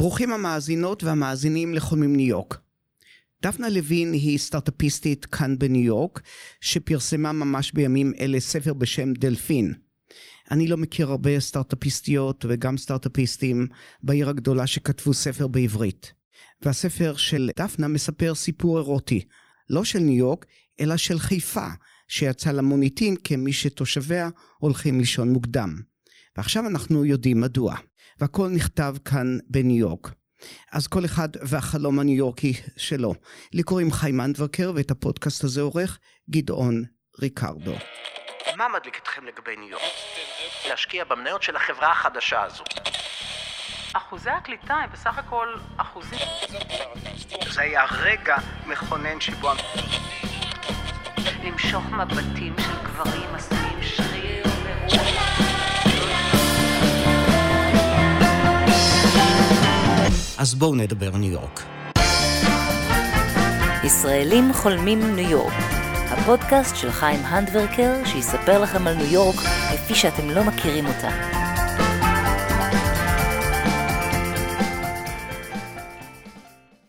ברוכים המאזינות והמאזינים לחולמים ניו יורק. דפנה לוין היא סטארטאפיסטית כאן בניו יורק, שפרסמה ממש בימים אלה ספר בשם דלפין. אני לא מכיר הרבה סטארטאפיסטיות וגם סטארטאפיסטים בעיר הגדולה שכתבו ספר בעברית. והספר של דפנה מספר סיפור אירוטי, לא של ניו יורק, אלא של חיפה, שיצא למוניטין כמי שתושביה הולכים לישון מוקדם. ועכשיו אנחנו יודעים מדוע. והכל נכתב כאן בניו יורק. אז כל אחד והחלום הניו יורקי שלו. לי קוראים חיים אנדברקר ואת הפודקאסט הזה עורך גדעון ריקרדו. מה מדליק אתכם לגבי ניו יורק? להשקיע במניות של החברה החדשה הזו. אחוזי הקליטה הם בסך הכל אחוזים. זה היה רגע מכונן שבו... למשוך מבטים של גברים עשויים אז בואו נדבר ניו יורק. ישראלים חולמים ניו יורק, הפודקאסט של חיים הנדברקר שיספר לכם על ניו יורק כפי שאתם לא מכירים אותה.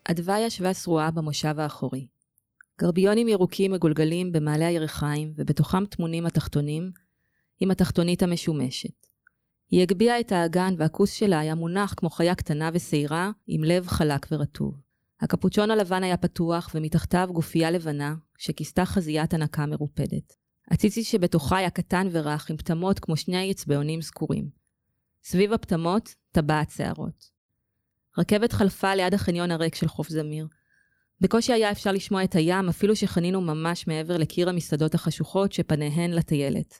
אדווה ישבה שרועה במושב האחורי. גרביונים ירוקים מגולגלים במעלה הירכיים, ובתוכם טמונים התחתונים, עם התחתונית המשומשת. היא הגביהה את האגן והכוס שלה היה מונח כמו חיה קטנה ושעירה, עם לב חלק ורטוב. הקפוצ'ון הלבן היה פתוח, ומתחתיו גופייה לבנה, שכיסתה חזיית הנקה מרופדת. הציצי שבתוכה היה קטן ורך, עם פטמות כמו שני אצבעונים זקורים. סביב הפטמות, טבעת שערות. רכבת חלפה ליד החניון הריק של חוף זמיר. בקושי היה אפשר לשמוע את הים, אפילו שחנינו ממש מעבר לקיר המסעדות החשוכות שפניהן לטיילת.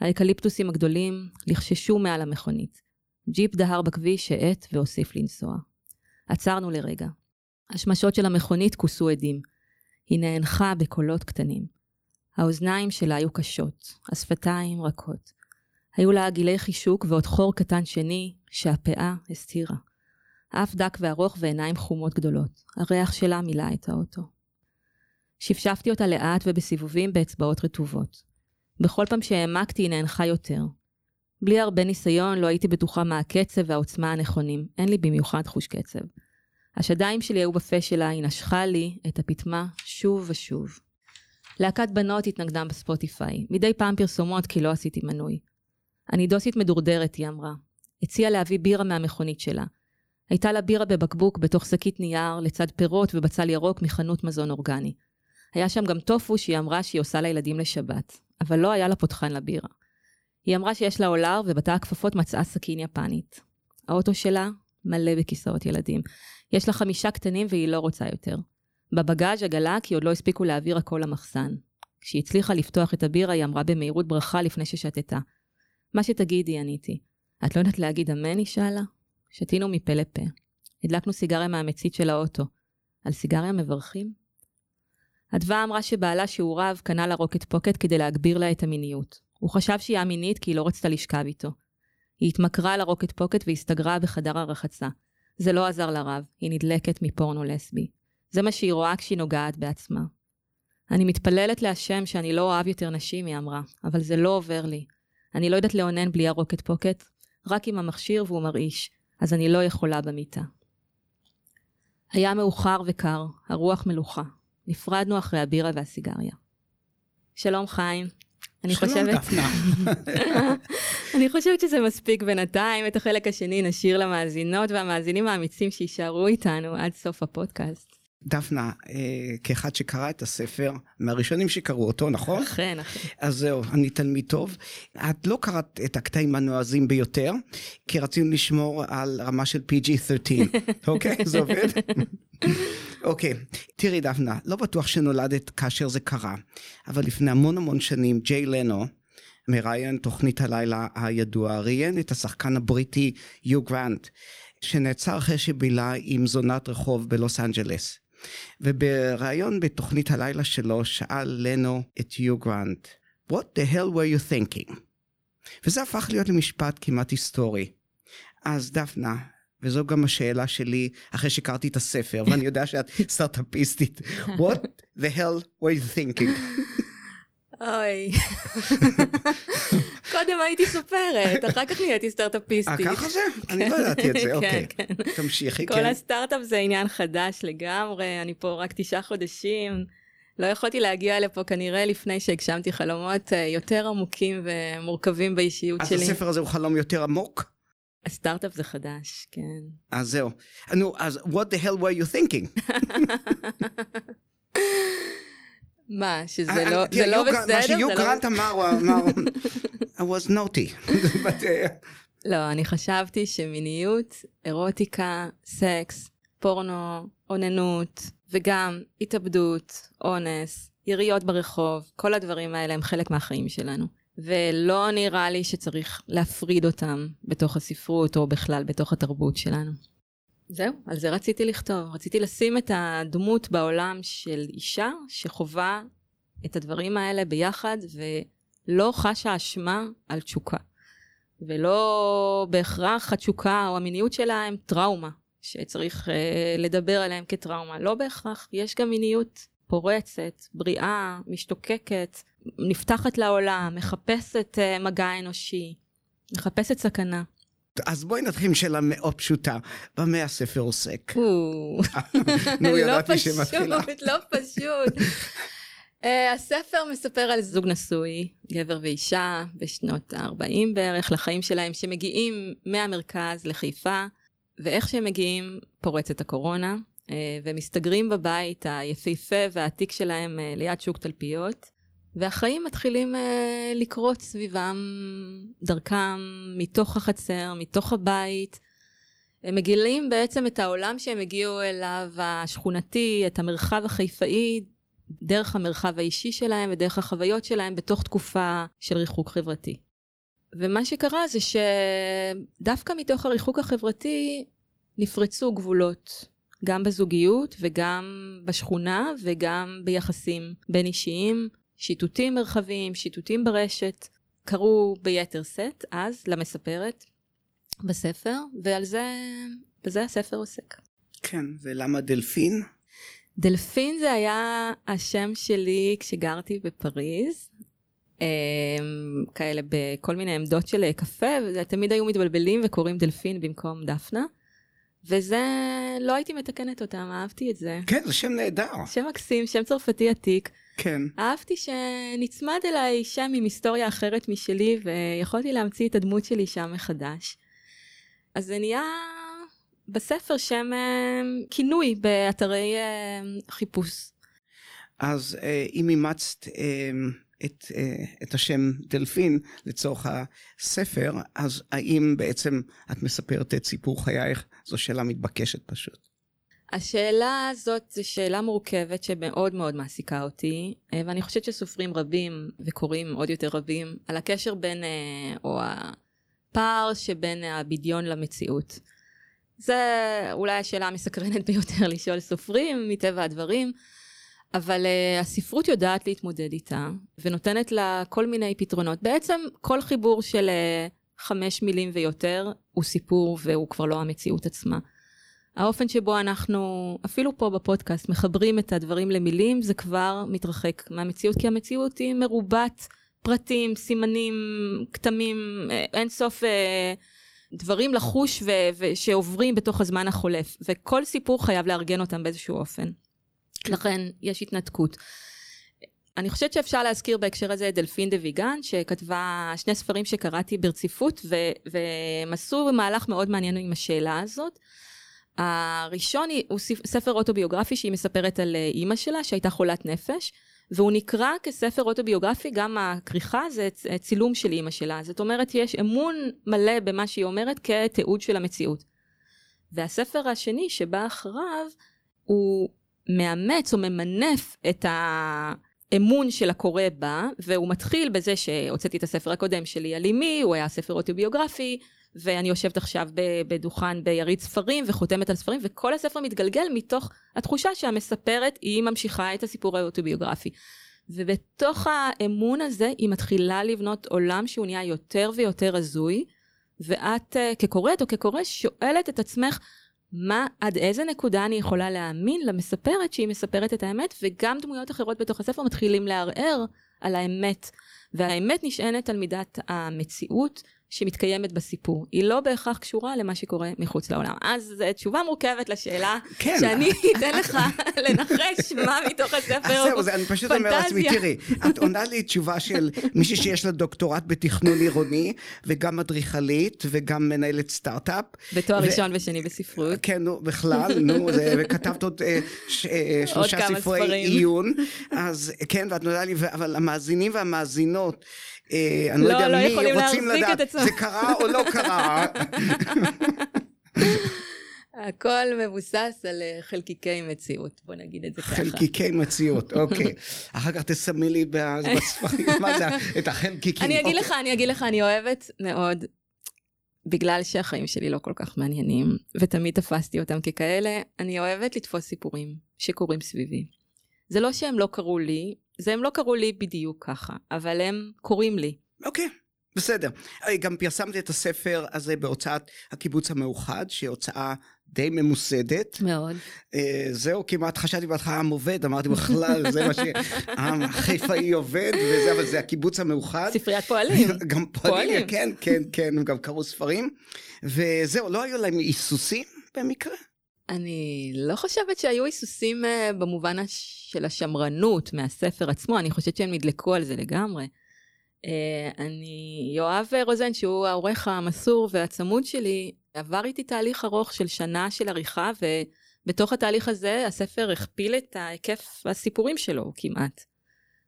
האקליפטוסים הגדולים לחששו מעל המכונית. ג'יפ דהר בכביש שהאט והוסיף לנסוע. עצרנו לרגע. השמשות של המכונית כוסו עדים. היא נאנחה בקולות קטנים. האוזניים שלה היו קשות, השפתיים רכות. היו לה עגילי חישוק ועוד חור קטן שני שהפאה הסתירה. אף דק וארוך ועיניים חומות גדולות. הריח שלה מילא את האוטו. שפשפתי אותה לאט ובסיבובים באצבעות רטובות. בכל פעם שהעמקתי היא נאנחה יותר. בלי הרבה ניסיון לא הייתי בטוחה מה הקצב והעוצמה הנכונים, אין לי במיוחד חוש קצב. השדיים שלי היו בפה שלה, היא נשכה לי את הפטמה שוב ושוב. להקת בנות התנגדה בספוטיפיי, מדי פעם פרסומות כי לא עשיתי מנוי. אני דוסית מדורדרת, היא אמרה. הציעה להביא בירה מהמכונית שלה. הייתה לה בירה בבקבוק בתוך שקית נייר, לצד פירות ובצל ירוק מחנות מזון אורגני. היה שם גם טופו שהיא אמרה שהיא עושה לילדים לשבת. אבל לא היה לה פותחן לבירה. היא אמרה שיש לה אולר, ובתא הכפפות מצאה סכין יפנית. האוטו שלה מלא בכיסאות ילדים. יש לה חמישה קטנים והיא לא רוצה יותר. בבגאז' עגלה כי עוד לא הספיקו להעביר הכל למחסן. כשהיא הצליחה לפתוח את הבירה, היא אמרה במהירות ברכה לפני ששתתה. מה שתגידי, עניתי. את לא יודעת להגיד אמן? היא שאלה. שתינו מפה לפה. הדלקנו סיגריה מהמצית של האוטו. על סיגריה מברכים? אדווה אמרה שבעלה שהוא רב קנה לה רוקט פוקט כדי להגביר לה את המיניות. הוא חשב שהיא א-מינית כי היא לא רצתה לשכב איתו. היא התמכרה לרוקט פוקט והסתגרה בחדר הרחצה. זה לא עזר לרב, היא נדלקת מפורנו לסבי. זה מה שהיא רואה כשהיא נוגעת בעצמה. אני מתפללת להשם שאני לא אוהב יותר נשים, היא אמרה, אבל זה לא עובר לי. אני לא יודעת לאונן בלי הרוקט פוקט, רק עם המכשיר והוא מרעיש, אז אני לא יכולה במיטה. היה מאוחר וקר, הרוח מלוכה. נפרדנו אחרי הבירה והסיגריה. שלום חיים. אני שלום חושבת... דפנה. אני חושבת שזה מספיק בינתיים, את החלק השני נשאיר למאזינות והמאזינים האמיצים שיישארו איתנו עד סוף הפודקאסט. דפנה, אה, כאחד שקרא את הספר, מהראשונים שקראו אותו, נכון? אכן, אכן. אז זהו, אני תלמיד טוב. את לא קראת את הקטעים הנועזים ביותר, כי רצינו לשמור על רמה של PG-13, אוקיי? זה עובד? אוקיי, תראי דפנה, לא בטוח שנולדת כאשר זה קרה, אבל לפני המון המון שנים, ג'יי לנו, מראיין תוכנית הלילה הידוע, ראיין את השחקן הבריטי יו גרנט, שנעצר אחרי שבילה עם זונת רחוב בלוס אנג'לס. ובריאיון בתוכנית הלילה שלו שאל לנו את יו גרנט, What the hell were you thinking? וזה הפך להיות למשפט כמעט היסטורי. אז דפנה, וזו גם השאלה שלי אחרי שקראתי את הספר, ואני יודע שאת סטארט-אפיסטית. What the hell were you thinking? אוי. קודם הייתי סופרת, אחר כך נהייתי אה, סטארט-אפיסטית. ככה זה? אני לא ידעתי את זה, כן, אוקיי. כן. תמשיכי, כל כן. הסטארט-אפ זה עניין חדש לגמרי, אני פה רק תשעה חודשים. לא יכולתי להגיע לפה כנראה לפני שהגשמתי חלומות אה, יותר עמוקים ומורכבים באישיות אז שלי. הספר הזה הוא חלום יותר עמוק? הסטארט-אפ זה חדש, כן. אז זהו. נו, אז what the hell were you thinking? מה, שזה אה, לא, זה לא יו גרנט- בסדר? מה שיו זה לא- גרנט אמר, הוא אמר, I was naughty. But, uh, לא, אני חשבתי שמיניות, אירוטיקה, סקס, פורנו, אוננות, וגם התאבדות, אונס, יריות ברחוב, כל הדברים האלה הם חלק מהחיים שלנו. ולא נראה לי שצריך להפריד אותם בתוך הספרות או בכלל בתוך התרבות שלנו. זהו, על זה רציתי לכתוב. רציתי לשים את הדמות בעולם של אישה שחווה את הדברים האלה ביחד ולא חשה אשמה על תשוקה. ולא בהכרח התשוקה או המיניות שלה הם טראומה, שצריך אה, לדבר עליהם כטראומה. לא בהכרח, יש גם מיניות פורצת, בריאה, משתוקקת, נפתחת לעולם, מחפשת אה, מגע אנושי, מחפשת סכנה. אז בואי נתחיל עם שאלה מאוד פשוטה. במה הספר עוסק? נו, לא ידעתי שמתחילה. לא פשוט. Uh, הספר מספר על זוג נשוי, גבר ואישה, בשנות ה-40 בערך, לחיים שלהם, שמגיעים מהמרכז לחיפה, ואיך שהם מגיעים, פורצת הקורונה, uh, ומסתגרים בבית היפהפה והעתיק שלהם uh, ליד שוק תלפיות, והחיים מתחילים uh, לקרות סביבם, דרכם, מתוך החצר, מתוך הבית. הם מגלים בעצם את העולם שהם הגיעו אליו, השכונתי, את המרחב החיפאי, דרך המרחב האישי שלהם ודרך החוויות שלהם בתוך תקופה של ריחוק חברתי. ומה שקרה זה שדווקא מתוך הריחוק החברתי נפרצו גבולות, גם בזוגיות וגם בשכונה וגם ביחסים בין אישיים, שיטוטים מרחביים, שיטוטים ברשת, קרו ביתר שאת אז למספרת בספר, ועל זה, בזה הספר עוסק. כן, ולמה דלפין? דלפין זה היה השם שלי כשגרתי בפריז. אמ, כאלה בכל מיני עמדות של קפה, ותמיד היו מתבלבלים וקוראים דלפין במקום דפנה. וזה, לא הייתי מתקנת אותם, אהבתי את זה. כן, זה שם נהדר. שם מקסים, שם צרפתי עתיק. כן. אהבתי שנצמד אליי שם עם היסטוריה אחרת משלי, ויכולתי להמציא את הדמות שלי שם מחדש. אז זה נהיה בספר שם אה, כינוי באתרי אה, חיפוש. אז אה, אם אימצת את, את השם דלפין לצורך הספר, אז האם בעצם את מספרת את סיפור חייך? זו שאלה מתבקשת פשוט. השאלה הזאת זו שאלה מורכבת שמאוד מאוד מעסיקה אותי, אה, ואני חושבת שסופרים רבים וקוראים עוד יותר רבים על הקשר בין, אה, או הפער שבין הבדיון למציאות. זה אולי השאלה המסקרנת ביותר לשאול סופרים, מטבע הדברים, אבל uh, הספרות יודעת להתמודד איתה, ונותנת לה כל מיני פתרונות. בעצם כל חיבור של חמש מילים ויותר הוא סיפור והוא כבר לא המציאות עצמה. האופן שבו אנחנו, אפילו פה בפודקאסט, מחברים את הדברים למילים, זה כבר מתרחק מהמציאות, כי המציאות היא מרובת פרטים, סימנים, כתמים, אין סוף אה, דברים לחוש ו- ושעוברים בתוך הזמן החולף, וכל סיפור חייב לארגן אותם באיזשהו אופן. לכן יש התנתקות. אני חושבת שאפשר להזכיר בהקשר הזה את דלפין דה ויגן, שכתבה שני ספרים שקראתי ברציפות, ו- והם עשו מהלך מאוד מעניין עם השאלה הזאת. הראשון הוא ספר אוטוביוגרפי שהיא מספרת על אה, אימא שלה שהייתה חולת נפש והוא נקרא כספר אוטוביוגרפי גם הכריכה זה צילום של אימא שלה זאת אומרת יש אמון מלא במה שהיא אומרת כתיעוד של המציאות. והספר השני שבא אחריו הוא מאמץ או ממנף את האמון של הקורא בה והוא מתחיל בזה שהוצאתי את הספר הקודם שלי על אמי הוא היה ספר אוטוביוגרפי ואני יושבת עכשיו בדוכן ביריד ספרים וחותמת על ספרים וכל הספר מתגלגל מתוך התחושה שהמספרת היא ממשיכה את הסיפור האוטוביוגרפי. ובתוך האמון הזה היא מתחילה לבנות עולם שהוא נהיה יותר ויותר הזוי ואת כקוראת או כקורא שואלת את עצמך מה עד איזה נקודה אני יכולה להאמין למספרת שהיא מספרת את האמת וגם דמויות אחרות בתוך הספר מתחילים לערער על האמת. והאמת נשענת על מידת המציאות שמתקיימת בסיפור. היא לא בהכרח קשורה למה שקורה מחוץ לעולם. אז זו תשובה מורכבת לשאלה, כן. שאני אתן לך לנחש מה מתוך הספר אז זהו, זה, אני פשוט אומר לעצמי, פנטזיה. תראי, את עונה לי תשובה של מישהי שיש לה דוקטורט בתכנון עירוני, וגם אדריכלית, וגם מנהלת סטארט-אפ. בתואר ו- ראשון ושני בספרות. כן, נו, בכלל, נו, זה, וכתבת עוד אה, ש, אה, שלושה ספרי ספרים. עיון, אז כן, ואת נודעה לי, אבל המאזינים והמאזינות, אה, אני לא לא, יודע לא מי, יכולים רוצים להחזיק לדעת, את עצמם. זה קרה או לא קרה? הכל מבוסס על אה, חלקיקי מציאות, בוא נגיד את זה ככה. חלקיקי מציאות, אוקיי. אחר כך תסמי לי בספרים, מה זה, את החלקיקים. אני אגיד אוקיי. לך, אני אגיד לך, אני אוהבת מאוד, בגלל שהחיים שלי לא כל כך מעניינים, ותמיד תפסתי אותם ככאלה, אני אוהבת לתפוס סיפורים שקורים סביבי. זה לא שהם לא קרו לי, זה הם לא קרו לי בדיוק ככה, אבל הם קורים לי. אוקיי, בסדר. אה, גם פרסמתי את הספר הזה בהוצאת הקיבוץ המאוחד, שהיא הוצאה די ממוסדת. מאוד. אה, זהו, כמעט חשבתי בהתחלה עם עובד, אמרתי בכלל, זה מה ש... החיפאי עובד, וזה, אבל זה הקיבוץ המאוחד. ספריית פועלים. גם פועלים, פועלים. כן, כן, כן, הם גם קראו ספרים. וזהו, לא היו להם היסוסים במקרה? אני לא חושבת שהיו היסוסים אה, במובן הש- של השמרנות מהספר עצמו, אני חושבת שהם נדלקו על זה לגמרי. אה, אני, יואב רוזן, שהוא העורך המסור והצמוד שלי, עבר איתי תהליך ארוך של שנה של עריכה, ובתוך התהליך הזה הספר הכפיל את ההיקף הסיפורים שלו כמעט.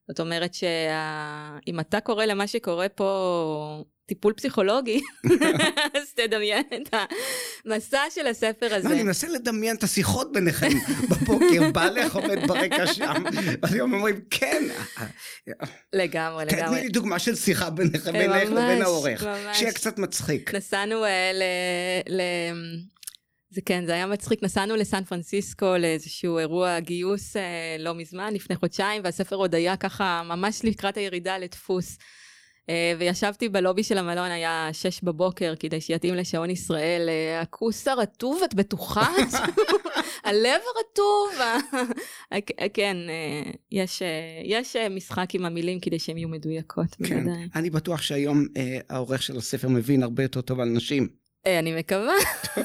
זאת אומרת שאם אתה קורא למה שקורה פה טיפול פסיכולוגי, אז תדמיין את המסע של הספר הזה. לא, אני מנסה לדמיין את השיחות ביניכם בבוקר, בעלך עומד ברקע שם, ואתם אומרים, כן, לגמרי, תתני לגמרי. לי דוגמה של שיחה ביניכם, אה, בינך לבין העורך. שיהיה קצת מצחיק. נסענו אה, ל... ל... זה כן, זה היה מצחיק, נסענו לסן פרנסיסקו לאיזשהו אירוע גיוס אה, לא מזמן, לפני חודשיים, והספר עוד היה ככה ממש לקראת הירידה לדפוס. אה, וישבתי בלובי של המלון, היה שש בבוקר, כדי שיתאים לשעון ישראל. אה, הכוס הרטוב, את בטוחה? הלב הרטוב. ה- כן, אה, יש, אה, יש אה, משחק עם המילים כדי שהן יהיו מדויקות, כן, בוודאי. אני בטוח שהיום אה, העורך של הספר מבין הרבה יותר טוב על נשים, אה, אני מקווה.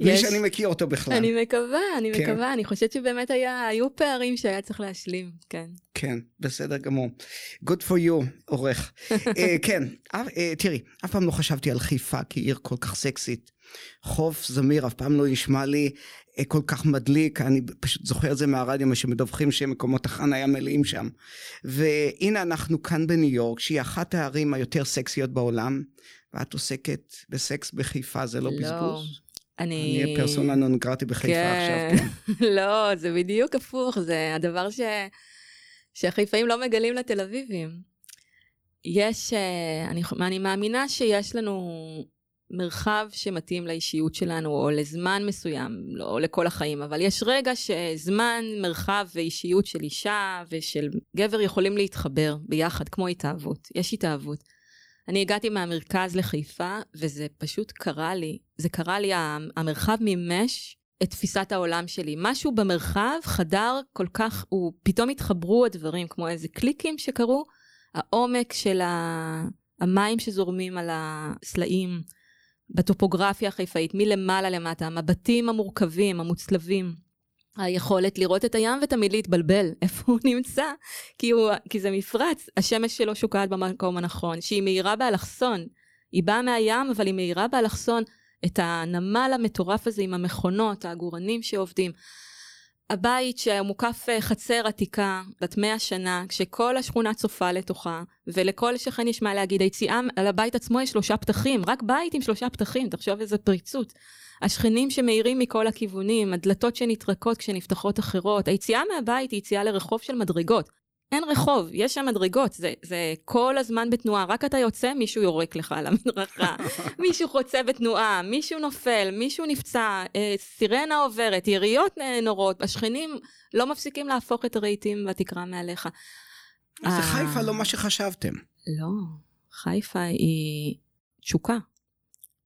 בלי. שאני מכיר אותו בכלל. אני מקווה, אני כן. מקווה, אני חושבת שבאמת היו פערים שהיה צריך להשלים, כן. כן, בסדר גמור. Good for you, עורך. אה, כן, אה, אה, תראי, אף פעם לא חשבתי על חיפה כעיר כל כך סקסית. חוף זמיר אף פעם לא נשמע לי אה, כל כך מדליק, אני פשוט זוכר את זה מהרדיו, שמדווחים שמקומות החניה מלאים שם. והנה אנחנו כאן בניו יורק, שהיא אחת הערים היותר סקסיות בעולם, ואת עוסקת בסקס בחיפה, זה לא לא, בזבוז? אני... אני אהיה פרסונה נון גרטי בחיפה כן. עכשיו, כן. לא, זה בדיוק הפוך, זה הדבר ש... שהחיפאים לא מגלים לתל אביבים. יש, אה, אני, אני מאמינה שיש לנו מרחב שמתאים לאישיות שלנו, או לזמן מסוים, לא לכל החיים, אבל יש רגע שזמן, מרחב ואישיות של אישה ושל גבר יכולים להתחבר ביחד, כמו התאהבות. יש התאהבות. אני הגעתי מהמרכז לחיפה, וזה פשוט קרה לי, זה קרה לי, המרחב מימש את תפיסת העולם שלי. משהו במרחב חדר כל כך, הוא, פתאום התחברו הדברים, כמו איזה קליקים שקרו, העומק של ה... המים שזורמים על הסלעים, בטופוגרפיה החיפאית, מלמעלה למטה, המבטים המורכבים, המוצלבים, היכולת לראות את הים ותמיד להתבלבל, איפה הוא נמצא, כי, הוא, כי זה מפרץ, השמש שלו שוקעת במקום הנכון, שהיא מאירה באלכסון, היא באה מהים אבל היא מאירה באלכסון את הנמל המטורף הזה עם המכונות, העגורנים שעובדים. הבית שמוקף אה, חצר עתיקה, בת מאה שנה, כשכל השכונה צופה לתוכה, ולכל שכן יש מה להגיד. היציאה על הבית עצמו יש שלושה פתחים, רק בית עם שלושה פתחים, תחשוב איזה פריצות. השכנים שמאירים מכל הכיוונים, הדלתות שנטרקות כשנפתחות אחרות. היציאה מהבית היא יציאה לרחוב של מדרגות. אין רחוב, יש שם מדרגות, זה, זה כל הזמן בתנועה, רק אתה יוצא, מישהו יורק לך על המדרכה, מישהו חוצה בתנועה, מישהו נופל, מישהו נפצע, אה, סירנה עוברת, יריות אה, נורות, השכנים לא מפסיקים להפוך את הרהיטים והתקרה מעליך. זה אה, חיפה לא מה שחשבתם. לא, חיפה היא תשוקה.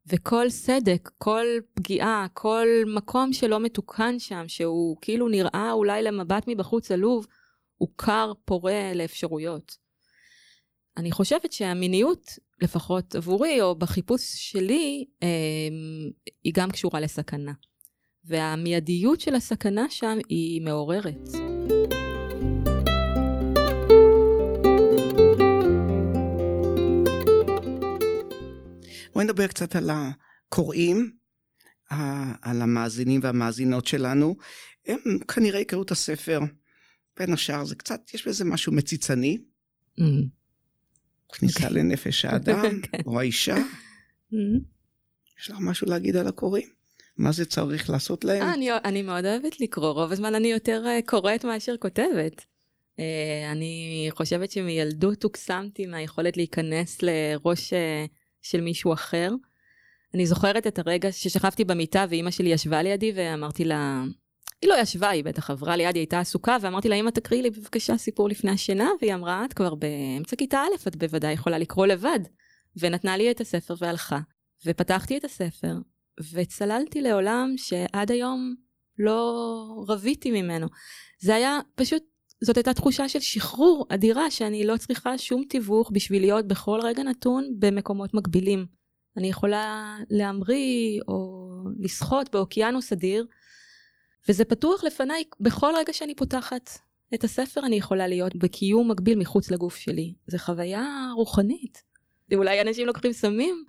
וכל סדק, כל פגיעה, כל מקום שלא מתוקן שם, שהוא כאילו נראה אולי למבט מבחוץ עלוב, הוא כר פורה לאפשרויות. אני חושבת שהמיניות, לפחות עבורי, או בחיפוש שלי, אה, היא גם קשורה לסכנה. והמיידיות של הסכנה שם היא מעוררת. בואי נדבר קצת על הקוראים, על המאזינים והמאזינות שלנו. הם כנראה יקראו את הספר. בין השאר זה קצת, יש בזה משהו מציצני, Mm. כניסה לנפש האדם, כן. או האישה. Mm. יש לך משהו להגיד על הקוראים? מה זה צריך לעשות להם? אה, אני, אני מאוד אוהבת לקרוא, רוב הזמן אני יותר אה, קוראת מאשר כותבת. אה, אני חושבת שמילדות הוקסמתי מהיכולת להיכנס לראש אה, של מישהו אחר. אני זוכרת את הרגע ששכבתי במיטה ואימא שלי ישבה לידי ואמרתי לה, היא לא ישבה, היא בטח עברה לידי, היא הייתה עסוקה, ואמרתי לה, אמא תקריאי לי בבקשה סיפור לפני השינה, והיא אמרה, את כבר באמצע כיתה א', את בוודאי יכולה לקרוא לבד. ונתנה לי את הספר והלכה. ופתחתי את הספר, וצללתי לעולם שעד היום לא רביתי ממנו. זה היה פשוט, זאת הייתה תחושה של שחרור אדירה, שאני לא צריכה שום תיווך בשביל להיות בכל רגע נתון במקומות מקבילים. אני יכולה להמריא או לשחות באוקיינוס אדיר, וזה פתוח לפניי בכל רגע שאני פותחת את הספר, אני יכולה להיות בקיום מקביל מחוץ לגוף שלי. זו חוויה רוחנית. אולי אנשים לוקחים סמים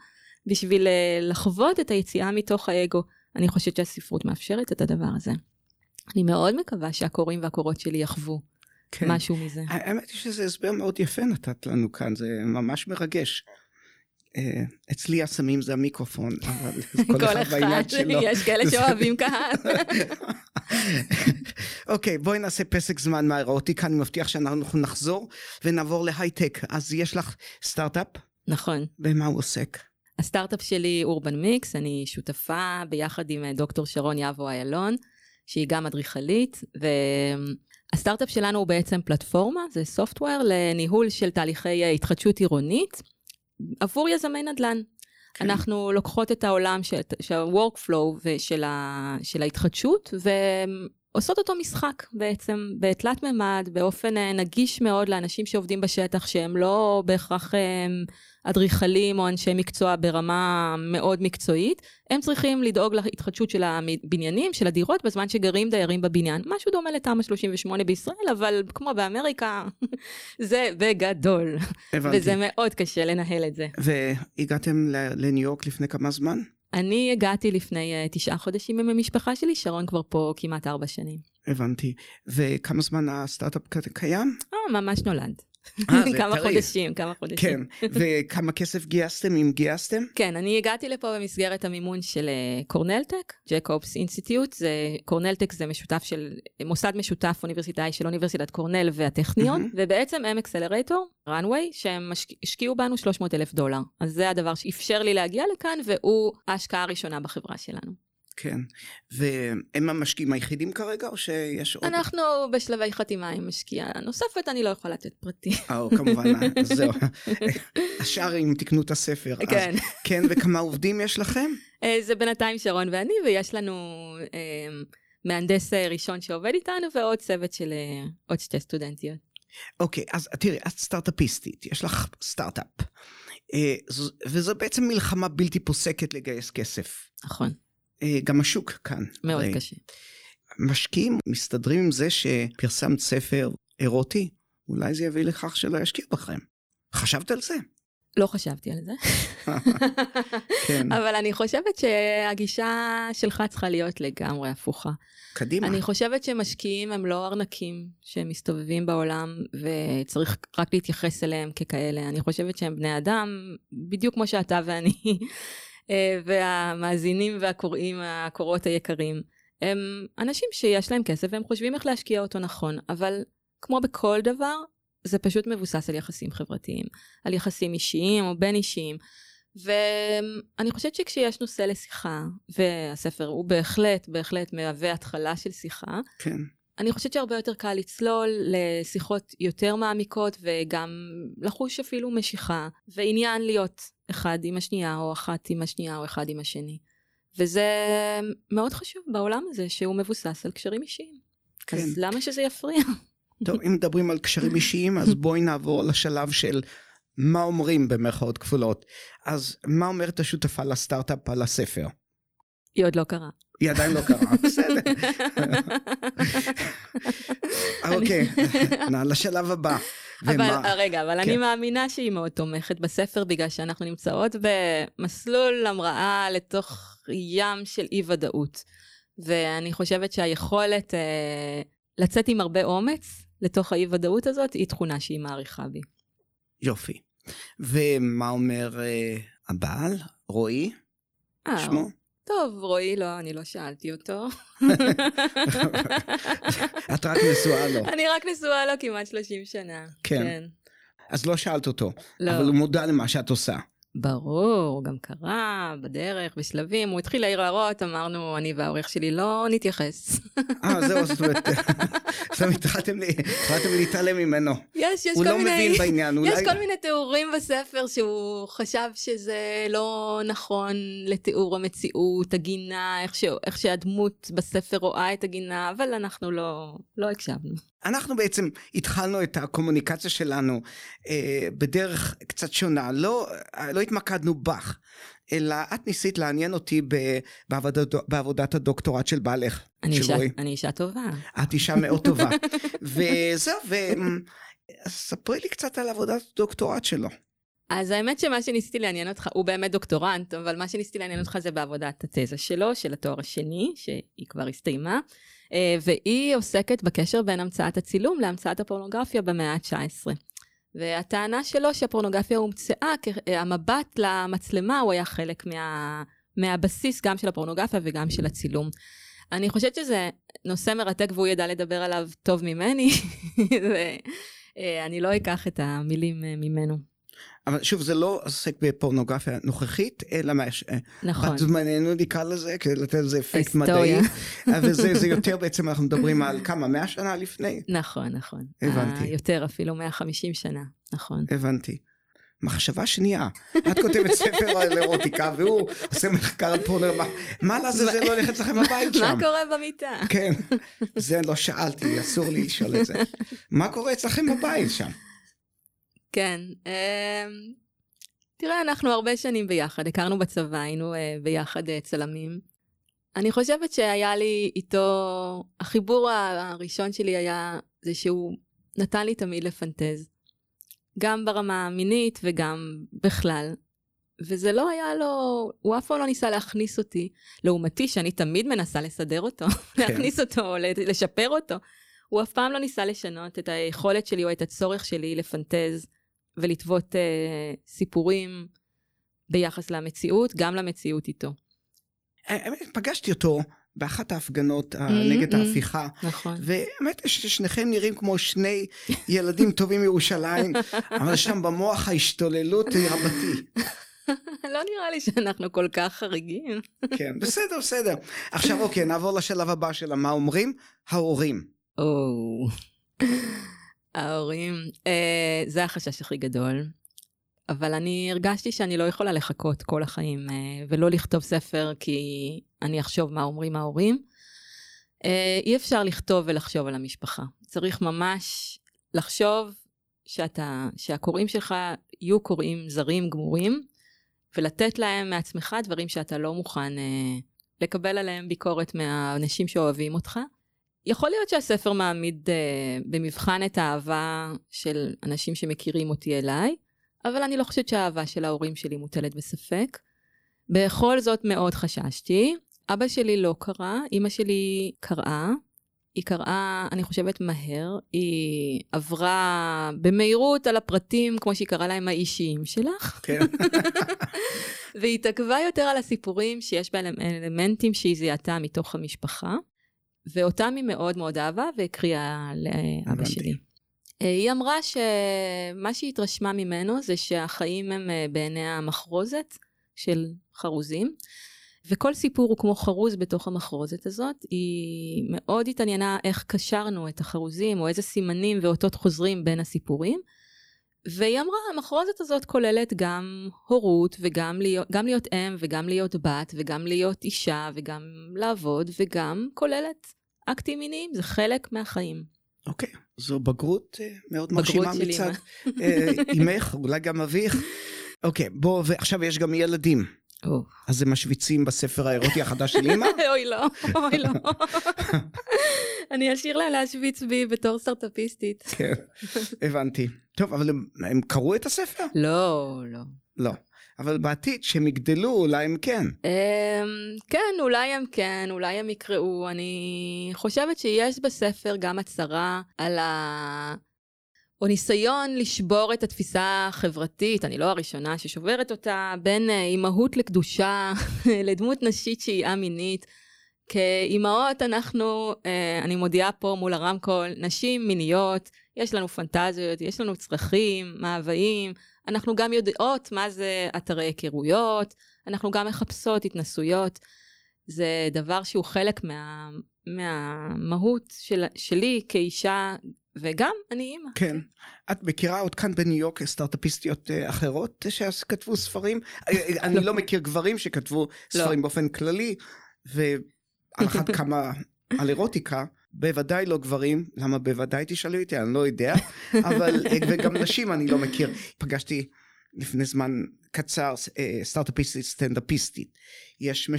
בשביל אה, לחוות את היציאה מתוך האגו. אני חושבת שהספרות מאפשרת את הדבר הזה. אני מאוד מקווה שהקוראים והקורות שלי יחוו כן. משהו מזה. האמת היא שזה הסבר מאוד יפה נתת לנו כאן, זה ממש מרגש. אה, אצלי הסמים זה המיקרופון, אבל כל אחד בעניין שלו. יש כאלה שאוהבים קהל. אוקיי, בואי נעשה פסק זמן מהאירוטיקה, אני מבטיח שאנחנו נחזור ונעבור להייטק. אז יש לך סטארט-אפ, נכון. במה הוא עוסק? הסטארט-אפ שלי אורבן מיקס, אני שותפה ביחד עם אה, דוקטור שרון יבו איילון, שהיא גם אדריכלית, והסטארט-אפ שלנו הוא בעצם פלטפורמה, זה סופטוור לניהול של תהליכי אה, התחדשות עירונית עבור יזמי נדל"ן. כן. אנחנו לוקחות את העולם של, ה-workflow ושל ה, של ההתחדשות ועושות אותו משחק בעצם בתלת מימד, באופן אה, נגיש מאוד לאנשים שעובדים בשטח שהם לא בהכרח אה, אדריכלים או אנשי מקצוע ברמה מאוד מקצועית, הם צריכים לדאוג להתחדשות של הבניינים, של הדירות, בזמן שגרים דיירים בבניין. משהו דומה לתמ"א 38 בישראל, אבל כמו באמריקה, זה בגדול. הבנתי. וזה מאוד קשה לנהל את זה. והגעתם לניו יורק לפני כמה זמן? אני הגעתי לפני uh, תשעה חודשים עם המשפחה שלי, שרון כבר פה כמעט ארבע שנים. הבנתי. וכמה זמן הסטארט-אפ קיים? אה, ממש נולד. אה, כמה. חודשים, כמה חודשים. כן. וכמה כסף גייסתם, אם גייסתם? כן, אני הגעתי לפה במסגרת המימון של קורנלטק, ג'קובס אינסטיטוט, זה קורנלטק זה משותף של, מוסד משותף אוניברסיטאי של אוניברסיטת קורנל והטכניון. ובעצם הם אקסלרטור, runway, שהם השקיעו בנו 300 אלף דולר. אז זה הדבר שאפשר לי להגיע לכאן, והוא ההשקעה הראשונה בחברה שלנו. כן. והם המשקיעים היחידים כרגע, או שיש עוד? אנחנו בשלבי חתימה עם משקיעה נוספת, אני לא יכולה לתת פרטים. אה, כמובן, אז זהו. השאר אם תקנו את הספר. אז כן. כן, וכמה עובדים יש לכם? אה, זה בינתיים שרון ואני, ויש לנו אה, מהנדס ראשון שעובד איתנו, ועוד צוות של אה, עוד שתי סטודנטיות. אוקיי, אז תראי, את סטארט-אפיסטית, יש לך סטארט-אפ. זו- וזו בעצם מלחמה בלתי פוסקת לגייס כסף. נכון, גם השוק כאן. מאוד הרי קשה. משקיעים מסתדרים עם זה שפרסמת ספר אירוטי, אולי זה יביא לכך שלא ישקיעו בכם. חשבת על זה? לא חשבתי על זה, כן, אבל אני חושבת שהגישה שלך צריכה להיות לגמרי הפוכה. קדימה. אני חושבת שמשקיעים הם לא ארנקים שמסתובבים בעולם וצריך רק להתייחס אליהם ככאלה. אני חושבת שהם בני אדם, בדיוק כמו שאתה ואני, אה, והמאזינים והקוראים, הקורות היקרים. הם אנשים שיש להם כסף והם חושבים איך להשקיע אותו נכון, אבל כמו בכל דבר, זה פשוט מבוסס על יחסים חברתיים, על יחסים אישיים או בין אישיים. ואני חושבת שכשיש נושא לשיחה, והספר הוא בהחלט, בהחלט מהווה התחלה של שיחה, כן, אני חושבת שהרבה יותר קל לצלול לשיחות יותר מעמיקות וגם לחוש אפילו משיכה ועניין להיות אחד עם השנייה או אחת עם השנייה או אחד עם השני. וזה מאוד חשוב בעולם הזה שהוא מבוסס על קשרים אישיים. כן. אז למה שזה יפריע? טוב, אם מדברים על קשרים אישיים, אז בואי נעבור לשלב של מה אומרים במרכאות כפולות. אז מה אומרת השותפה לסטארט-אפ על הספר? היא עוד לא קרה. היא עדיין לא קרה, בסדר. אוקיי, לשלב הבא. אבל ומה- רגע, אבל אני כן. מאמינה שהיא מאוד תומכת בספר, בגלל שאנחנו נמצאות במסלול המראה לתוך ים של אי ודאות. ואני חושבת שהיכולת אה, לצאת עם הרבה אומץ לתוך האי ודאות הזאת, היא תכונה שהיא מעריכה בי. יופי. ומה אומר אה, הבעל, רועי, אה, שמו? טוב, רועי לא, אני לא שאלתי אותו. את רק נשואה לו. אני רק נשואה לו כמעט 30 שנה. כן. אז לא שאלת אותו, לא. אבל הוא מודע למה שאת עושה. ברור, הוא גם קרה בדרך, בשלבים, הוא התחיל להעיר הערות, אמרנו, אני והעורך שלי לא נתייחס. אה, זהו, זאת אומרת, אומרת, התחלתם להתעלם ממנו. יש, יש הוא כל לא מיני... מבין בעניין, יש אולי... כל מיני תיאורים בספר שהוא חשב שזה לא נכון לתיאור המציאות, הגינה. איך שהדמות בספר רואה את הגינה, אבל אנחנו לא, לא הקשבנו. אנחנו בעצם התחלנו את הקומוניקציה שלנו אה, בדרך קצת שונה. לא, לא התמקדנו בך, אלא את ניסית לעניין אותי ב- בעבודת, בעבודת הדוקטורט של בעלך, אני של אישה. אני אישה טובה. את אישה מאוד טובה. וזהו, וספרי לי קצת על עבודת הדוקטורט שלו. אז האמת שמה שניסיתי לעניין אותך, הוא באמת דוקטורנט, אבל מה שניסיתי לעניין אותך זה בעבודת התזה שלו, של התואר השני, שהיא כבר הסתיימה, והיא עוסקת בקשר בין המצאת הצילום להמצאת הפורנוגרפיה במאה ה-19. והטענה שלו שהפורנוגרפיה הומצאה, אה, המבט למצלמה הוא היה חלק מה, מהבסיס גם של הפורנוגרפיה וגם של הצילום. אני חושבת שזה נושא מרתק והוא ידע לדבר עליו טוב ממני, ואני לא אקח את המילים אה, ממנו. אבל שוב, זה לא עוסק בפורנוגרפיה נוכחית, אלא מה, ש- נכון. בת זמננו נקרא לזה, כדי לתת לזה אפקט. מדעי. וזה זה יותר בעצם, אנחנו מדברים על כמה, מאה שנה לפני? נכון, נכון. הבנתי. אה, יותר, אפילו 150 שנה, נכון. הבנתי. מחשבה שנייה, את כותבת ספר על אירוטיקה והוא עושה מחקר על פורנר, מה- מה לעזאזל לא הולך אצלכם בבית מה שם? קורה במיטה? כן, זה לא שאלתי, אסור לי לשאול את זה. מה קורה אצלכם בבית שם? כן. אמ, תראה, אנחנו הרבה שנים ביחד, הכרנו בצבא, היינו אה, ביחד אה, צלמים. אני חושבת שהיה לי איתו, החיבור הראשון שלי היה זה שהוא נתן לי תמיד לפנטז. גם ברמה המינית וגם בכלל. וזה לא היה לו, הוא אף פעם לא ניסה להכניס אותי, לעומתי שאני תמיד מנסה לסדר אותו, להכניס אותו, לשפר אותו. הוא אף פעם לא ניסה לשנות את היכולת שלי או את הצורך שלי לפנטז ולטוות אה, סיפורים ביחס למציאות, גם למציאות איתו. האמת, פגשתי אותו באחת ההפגנות אה, Mm, נגד mm. ההפיכה, נכון. והאמת ששניכם נראים כמו שני ילדים טובים מירושלים, אבל שם במוח ההשתוללות היא רבתי. לא נראה לי שאנחנו כל כך חריגים. כן, בסדר, בסדר. עכשיו אוקיי, נעבור לשלב הבא של מה אומרים? ההורים. או, ההורים, אה, זה החשש הכי גדול. אבל אני הרגשתי שאני לא יכולה לחכות כל החיים אה, ולא לכתוב ספר כי אני אחשוב מה אומרים ההורים. אה, אי אפשר לכתוב ולחשוב על המשפחה. צריך ממש לחשוב שאתה, שהקוראים שלך יהיו קוראים זרים גמורים, ולתת להם מעצמך דברים שאתה לא מוכן אה, לקבל עליהם ביקורת מהאנשים שאוהבים אותך. יכול להיות שהספר מעמיד אה, במבחן את האהבה של אנשים שמכירים אותי אליי, אבל אני לא חושבת שהאהבה של ההורים שלי מוטלת בספק. בכל זאת מאוד חששתי. אבא שלי לא קרא, אימא שלי קראה. היא קראה, אני חושבת, מהר. היא עברה במהירות על הפרטים, כמו שהיא קראה להם, האישיים שלך. כן. והיא התעכבה יותר על הסיפורים שיש בהם אלמנטים שהיא זיהתה מתוך המשפחה, ואותם היא מאוד מאוד אהבה והקריאה לאבא. שלי. אה, היא אמרה שמה שהיא התרשמה ממנו זה שהחיים הם אה, בעיני המחרוזת של חרוזים, וכל סיפור הוא כמו חרוז בתוך המחרוזת הזאת. היא מאוד התעניינה איך קשרנו את החרוזים, או איזה סימנים ואותות חוזרים בין הסיפורים. והיא אמרה, המחרוזת הזאת כוללת גם הורות, וגם להיות, גם להיות אם, וגם להיות בת, וגם להיות אישה, וגם לעבוד, וגם כוללת אקטים מיניים, זה חלק מהחיים. אוקיי, זו בגרות אה, מאוד בגרות מרשימה של מצד אה, אמך, אולי גם אביך. אוקיי, בוא, ועכשיו יש גם ילדים. אז הם משוויצים בספר האירוטי החדש של אמא? אוי לא, אוי לא. אני אשאיר לה להשוויץ בי בתור סטארט-אפיסטית. כן, הבנתי. טוב, אבל הם, הם קראו את הספר? לא, לא. לא. אבל בעתיד, כשהם יגדלו, אולי הם כן. אמ, כן, אולי הם כן, אולי הם יקראו. אני חושבת שיש בספר גם הצהרה על ה... או ניסיון לשבור את התפיסה החברתית, אני לא הראשונה ששוברת אותה, בין אה, אימהות לקדושה לדמות נשית שהיא א-מינית. כאימהות אנחנו, אה, אני מודיעה פה מול הרמקול, נשים מיניות, יש לנו פנטזיות, יש לנו צרכים, מאוויים, אנחנו גם יודעות מה זה אתרי היכרויות, אנחנו גם מחפשות התנסויות. זה דבר שהוא חלק מה, מהמהות של, שלי כאישה, וגם אני אימא. כן. את מכירה עוד כאן בניו יורק סטארט-אפיסטיות אה, אחרות שכתבו ספרים? אה, אה, אני לא מכיר גברים שכתבו ספרים באופן כללי, ועל אחת כמה על אירוטיקה. בוודאי לא גברים, למה בוודאי תשאלו אותי, אני לא יודע, אבל, וגם נשים אני לא מכיר. פגשתי לפני זמן קצר סטארט-אפיסטית סטנדאפיסטית. יש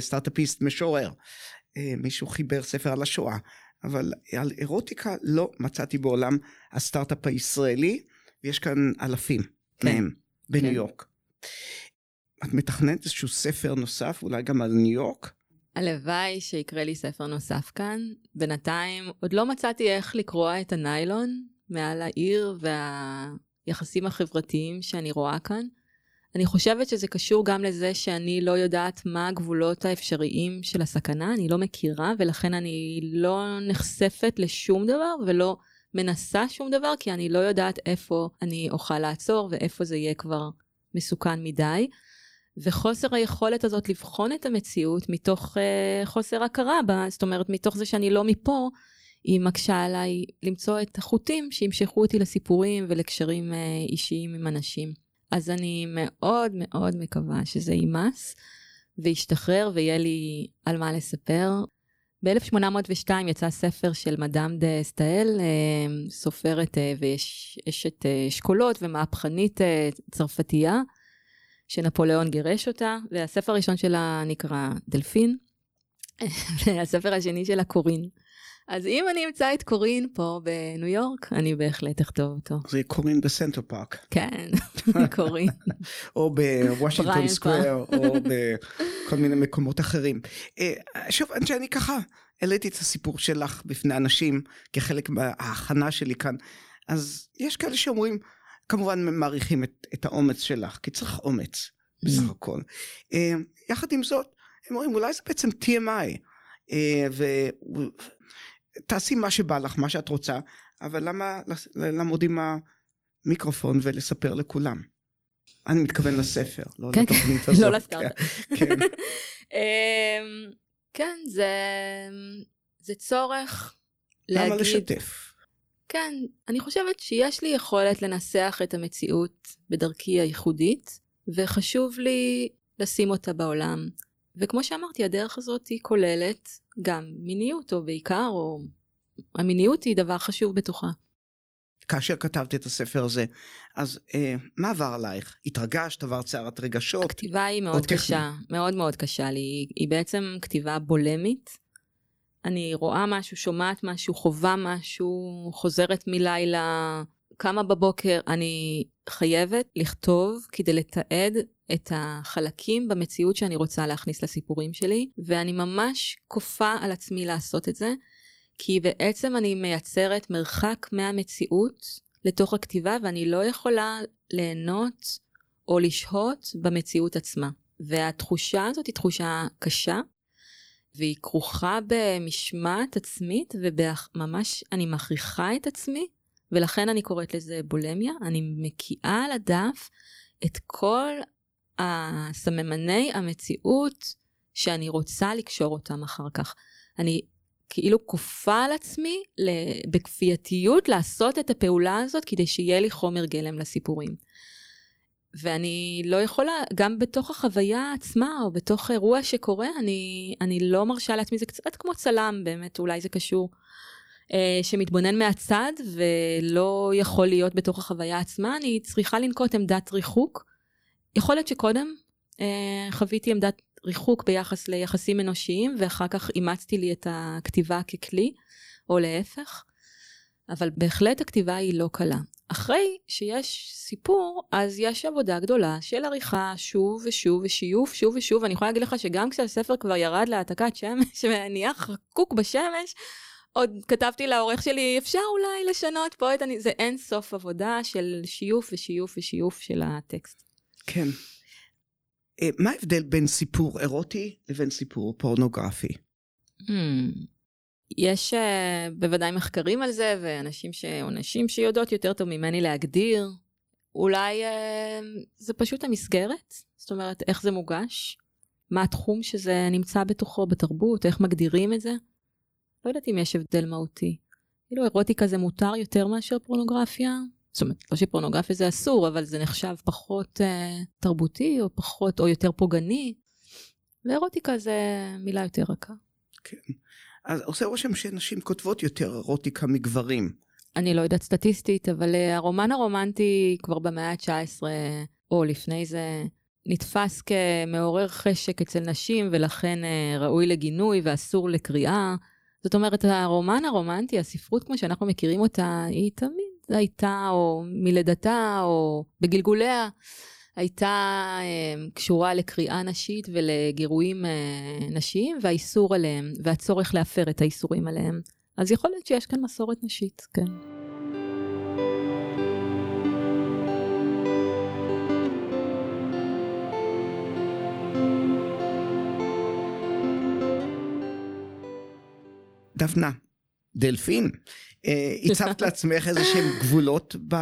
סטארט-אפיסט משורר. מישהו חיבר ספר על השואה. אבל על אירוטיקה לא מצאתי בעולם הסטארט-אפ הישראלי, ויש כאן אלפים כן. מהם בניו כן. יורק. את מתכננת איזשהו ספר נוסף, אולי גם על ניו יורק? הלוואי שיקרה לי ספר נוסף כאן. בינתיים עוד לא מצאתי איך לקרוע את הניילון מעל העיר והיחסים החברתיים שאני רואה כאן. אני חושבת שזה קשור גם לזה שאני לא יודעת מה הגבולות האפשריים של הסכנה, אני לא מכירה, ולכן אני לא נחשפת לשום דבר ולא מנסה שום דבר, כי אני לא יודעת איפה אני אוכל לעצור ואיפה זה יהיה כבר מסוכן מדי. וחוסר היכולת הזאת לבחון את המציאות מתוך uh, חוסר הכרה בה, זאת אומרת, מתוך זה שאני לא מפה, היא מקשה עליי למצוא את החוטים שימשכו אותי לסיפורים ולקשרים uh, אישיים עם אנשים. אז אני מאוד מאוד מקווה שזה יימס וישתחרר ויהיה לי על מה לספר. ב-1802 יצא ספר של מדאם דה סטאל, אה, סופרת אה, ויש אשת אה, אשכולות ומהפכנית צרפתייה, שנפוליאון גירש אותה, והספר הראשון שלה נקרא דלפין, והספר השני שלה קורין. אז אם אני אמצא את קורין פה בניו יורק, אני בהחלט אכתוב אותו. זה קורין בסנטרל פארק. כן, קורין. או בוושינגטון סקוויר, או בכל מיני מקומות אחרים. אה, שוב, אני ככה העליתי את הסיפור שלך בפני אנשים כחלק מההכנה שלי כאן. אז יש כאלה שאומרים, כמובן מעריכים את, את האומץ שלך, כי צריך אומץ בסך Mm. הכל. אה, יחד עם זאת, הם אומרים, אולי זה בעצם TMI. ותעשי מה שבא לך, מה שאת רוצה, אבל למה לעמוד עם המיקרופון ולספר לכולם? אני מתכוון לספר, לא כן, לתוכנית כן, הזאת. לא לסטארט. כן, אמ, כן, זה, זה צורך למה להגיד... לשתף? כן, אני חושבת שיש לי יכולת לנסח את המציאות בדרכי הייחודית, וחשוב לי לשים אותה בעולם. וכמו שאמרתי, הדרך הזאת היא כוללת גם מיניות, או בעיקר, או המיניות היא דבר חשוב בתוכה. כאשר כתבת את הספר הזה, אז אה, מה עבר עלייך? התרגשת, עברת סערת רגשות? הכתיבה היא או מאוד טכני. קשה, מאוד מאוד קשה לי. היא, היא בעצם כתיבה בולמית. אני רואה משהו, שומעת משהו, חווה משהו, חוזרת מלילה, קמה בבוקר. אני חייבת לכתוב כדי לתעד את החלקים במציאות שאני רוצה להכניס לסיפורים שלי, ואני ממש כופה על עצמי לעשות את זה, כי בעצם אני מייצרת מרחק מהמציאות לתוך הכתיבה, ואני לא יכולה ליהנות או לשהות במציאות עצמה. והתחושה הזאת היא תחושה קשה, והיא כרוכה במשמעת עצמית, וממש אני מכריחה את עצמי, ולכן אני קוראת לזה בולמיה. אני מקיאה על הדף את כל הסממני המציאות שאני רוצה לקשור אותם אחר כך. אני כאילו כופה על עצמי בכפייתיות לעשות את הפעולה הזאת כדי שיהיה לי חומר גלם לסיפורים. ואני לא יכולה, גם בתוך החוויה עצמה, או בתוך אירוע שקורה, אני, אני לא מרשה לעצמי, זה קצת כמו צלם באמת, אולי זה קשור. אה, שמתבונן מהצד ולא יכול להיות בתוך החוויה עצמה, אני צריכה לנקוט עמדת ריחוק. יכול להיות שקודם אה, חוויתי עמדת ריחוק ביחס ליחסים אנושיים, ואחר כך אימצתי לי את הכתיבה ככלי, או להפך, אבל בהחלט הכתיבה היא לא קלה. אחרי שיש סיפור, אז יש עבודה גדולה של עריכה שוב ושוב ושיוף שוב ושוב. אני יכולה להגיד לך שגם כשהספר כבר ירד להעתקת שמש ונהיה חקוק בשמש, עוד כתבתי לעורך שלי, אפשר אולי לשנות פה את... זה אין סוף עבודה של שיוף ושיוף ושיוף של הטקסט. כן. אה, מה ההבדל בין סיפור אירוטי לבין סיפור פורנוגרפי? Hmm. יש uh, בוודאי מחקרים על זה, ואנשים ש... או נשים שיודעות יותר טוב ממני להגדיר. אולי uh, זה פשוט המסגרת, זאת אומרת, איך זה מוגש, מה התחום שזה נמצא בתוכו בתרבות, איך מגדירים את זה. לא יודעת אם יש הבדל מהותי. כאילו אירוטיקה זה מותר יותר מאשר פורנוגרפיה? זאת אומרת, לא שפורנוגרפיה זה אסור, אבל זה נחשב פחות uh, תרבותי, או פחות, או יותר פוגעני. ואירוטיקה זה מילה יותר רכה. כן. אז עושה רושם שנשים כותבות יותר אירוטיקה מגברים. אני לא יודעת סטטיסטית, אבל uh, הרומן הרומנטי כבר במאה ה-19, או לפני זה, נתפס כמעורר חשק אצל נשים, ולכן uh, ראוי לגינוי ואסור לקריאה. זאת אומרת, הרומן הרומנטי, הספרות כמו שאנחנו מכירים אותה, היא תמיד הייתה, או מלידתה, או בגלגוליה, הייתה אה, קשורה לקריאה נשית ולגירויים אה, נשיים, והאיסור עליהם, והצורך להפר את האיסורים עליהם. אז יכול להיות שיש כאן מסורת נשית, כן. דפנה, דלפין, אה, הצבת לעצמך איזה שהם גבולות ב,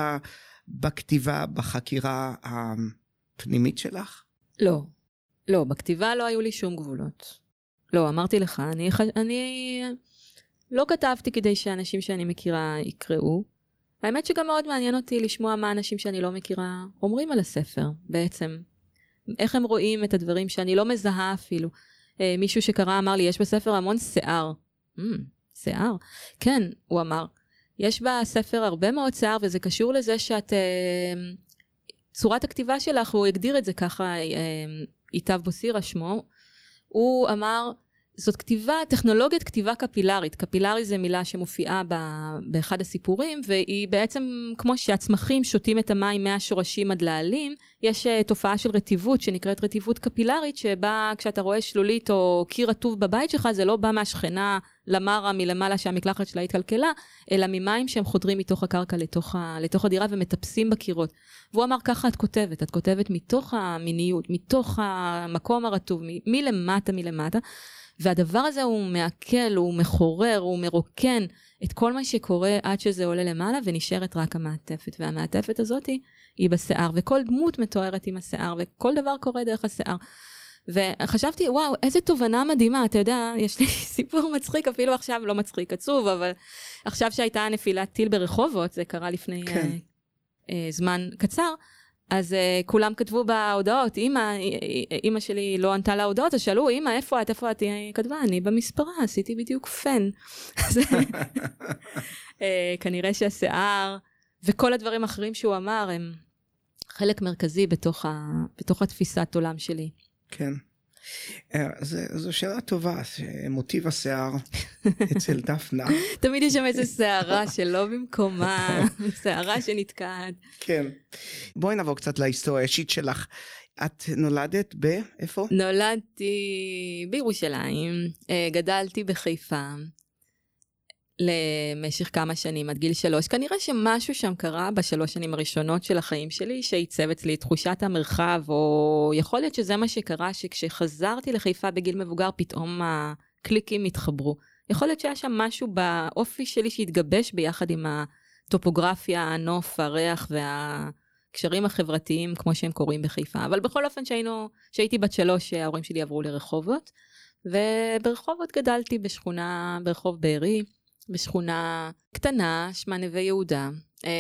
בכתיבה, בחקירה הפנימית שלך? לא. לא, בכתיבה לא היו לי שום גבולות. לא, אמרתי לך, אני, אני לא כתבתי כדי שאנשים שאני מכירה יקראו. האמת שגם מאוד מעניין אותי לשמוע מה אנשים שאני לא מכירה אומרים על הספר, בעצם. איך הם רואים את הדברים שאני לא מזהה אפילו. אה, מישהו שקרא אמר לי, יש בספר המון שיער. Mm, שיער? כן, הוא אמר. יש בספר הרבה מאוד שיער, וזה קשור לזה שאת... אה, צורת הכתיבה שלך, הוא הגדיר את זה ככה, אה, ייטב בוסירה שמו, הוא אמר, זאת כתיבה, טכנולוגיית כתיבה קפילרית. קפילרי זה מילה שמופיעה ב, באחד הסיפורים, והיא בעצם, כמו שהצמחים שותים את המים מהשורשים עד לעלים, יש uh, תופעה של רטיבות שנקראת רטיבות קפילרית, שבה כשאתה רואה שלולית או קיר רטוב בבית שלך, זה לא בא מהשכנה למרה מלמעלה שהמקלחת שלה התקלקלה, אלא ממים שהם חודרים מתוך הקרקע לתוך, ה, לתוך הדירה ומטפסים בקירות. והוא אמר, ככה את כותבת, את כותבת מתוך המיניות, מתוך המקום הרטוב, מלמטה מלמטה. והדבר הזה הוא מעכל, הוא מחורר, הוא מרוקן את כל מה שקורה עד שזה עולה למעלה ונשארת רק המעטפת. והמעטפת הזאת היא בשיער, וכל דמות מתוארת עם השיער, וכל דבר קורה דרך השיער. וחשבתי, וואו, איזה תובנה מדהימה, אתה יודע, יש לי סיפור מצחיק, אפילו עכשיו לא מצחיק, עצוב, אבל עכשיו שהייתה נפילת טיל ברחובות, זה קרה לפני כן. uh, uh, זמן קצר, אז uh, כולם כתבו בהודעות, אמא, אמא שלי לא ענתה להודעות, אז שאלו, אמא, איפה את, איפה את? היא כתבה, אני במספרה, עשיתי בדיוק פן. uh, כנראה שהשיער וכל הדברים האחרים שהוא אמר הם חלק מרכזי בתוך, ה, בתוך התפיסת עולם שלי. כן. אה, זו שאלה טובה, מוטיב השיער אצל דפנה. תמיד יש שם איזו שערה שלא במקומה, שערה שנתקעת. כן. בואי נעבור קצת להיסטוריה האישית שלך. את נולדת ב... איפה? נולדתי בירושלים, אה, גדלתי בחיפה. למשך כמה שנים, עד גיל שלוש. כנראה שמשהו שם קרה בשלוש שנים הראשונות של החיים שלי, שעיצב אצלי את תחושת המרחב, או יכול להיות שזה מה שקרה, שכשחזרתי לחיפה בגיל מבוגר, פתאום הקליקים התחברו. יכול להיות שהיה שם משהו באופי שלי שהתגבש ביחד עם הטופוגרפיה, הנוף, הריח והקשרים החברתיים, כמו שהם קורים בחיפה. אבל בכל אופן, שהיינו, שהייתי בת שלוש, ההורים שלי עברו לרחובות. וברחובות גדלתי בשכונה, ברחוב בארי. בשכונה קטנה, שמה נווה יהודה. אמ,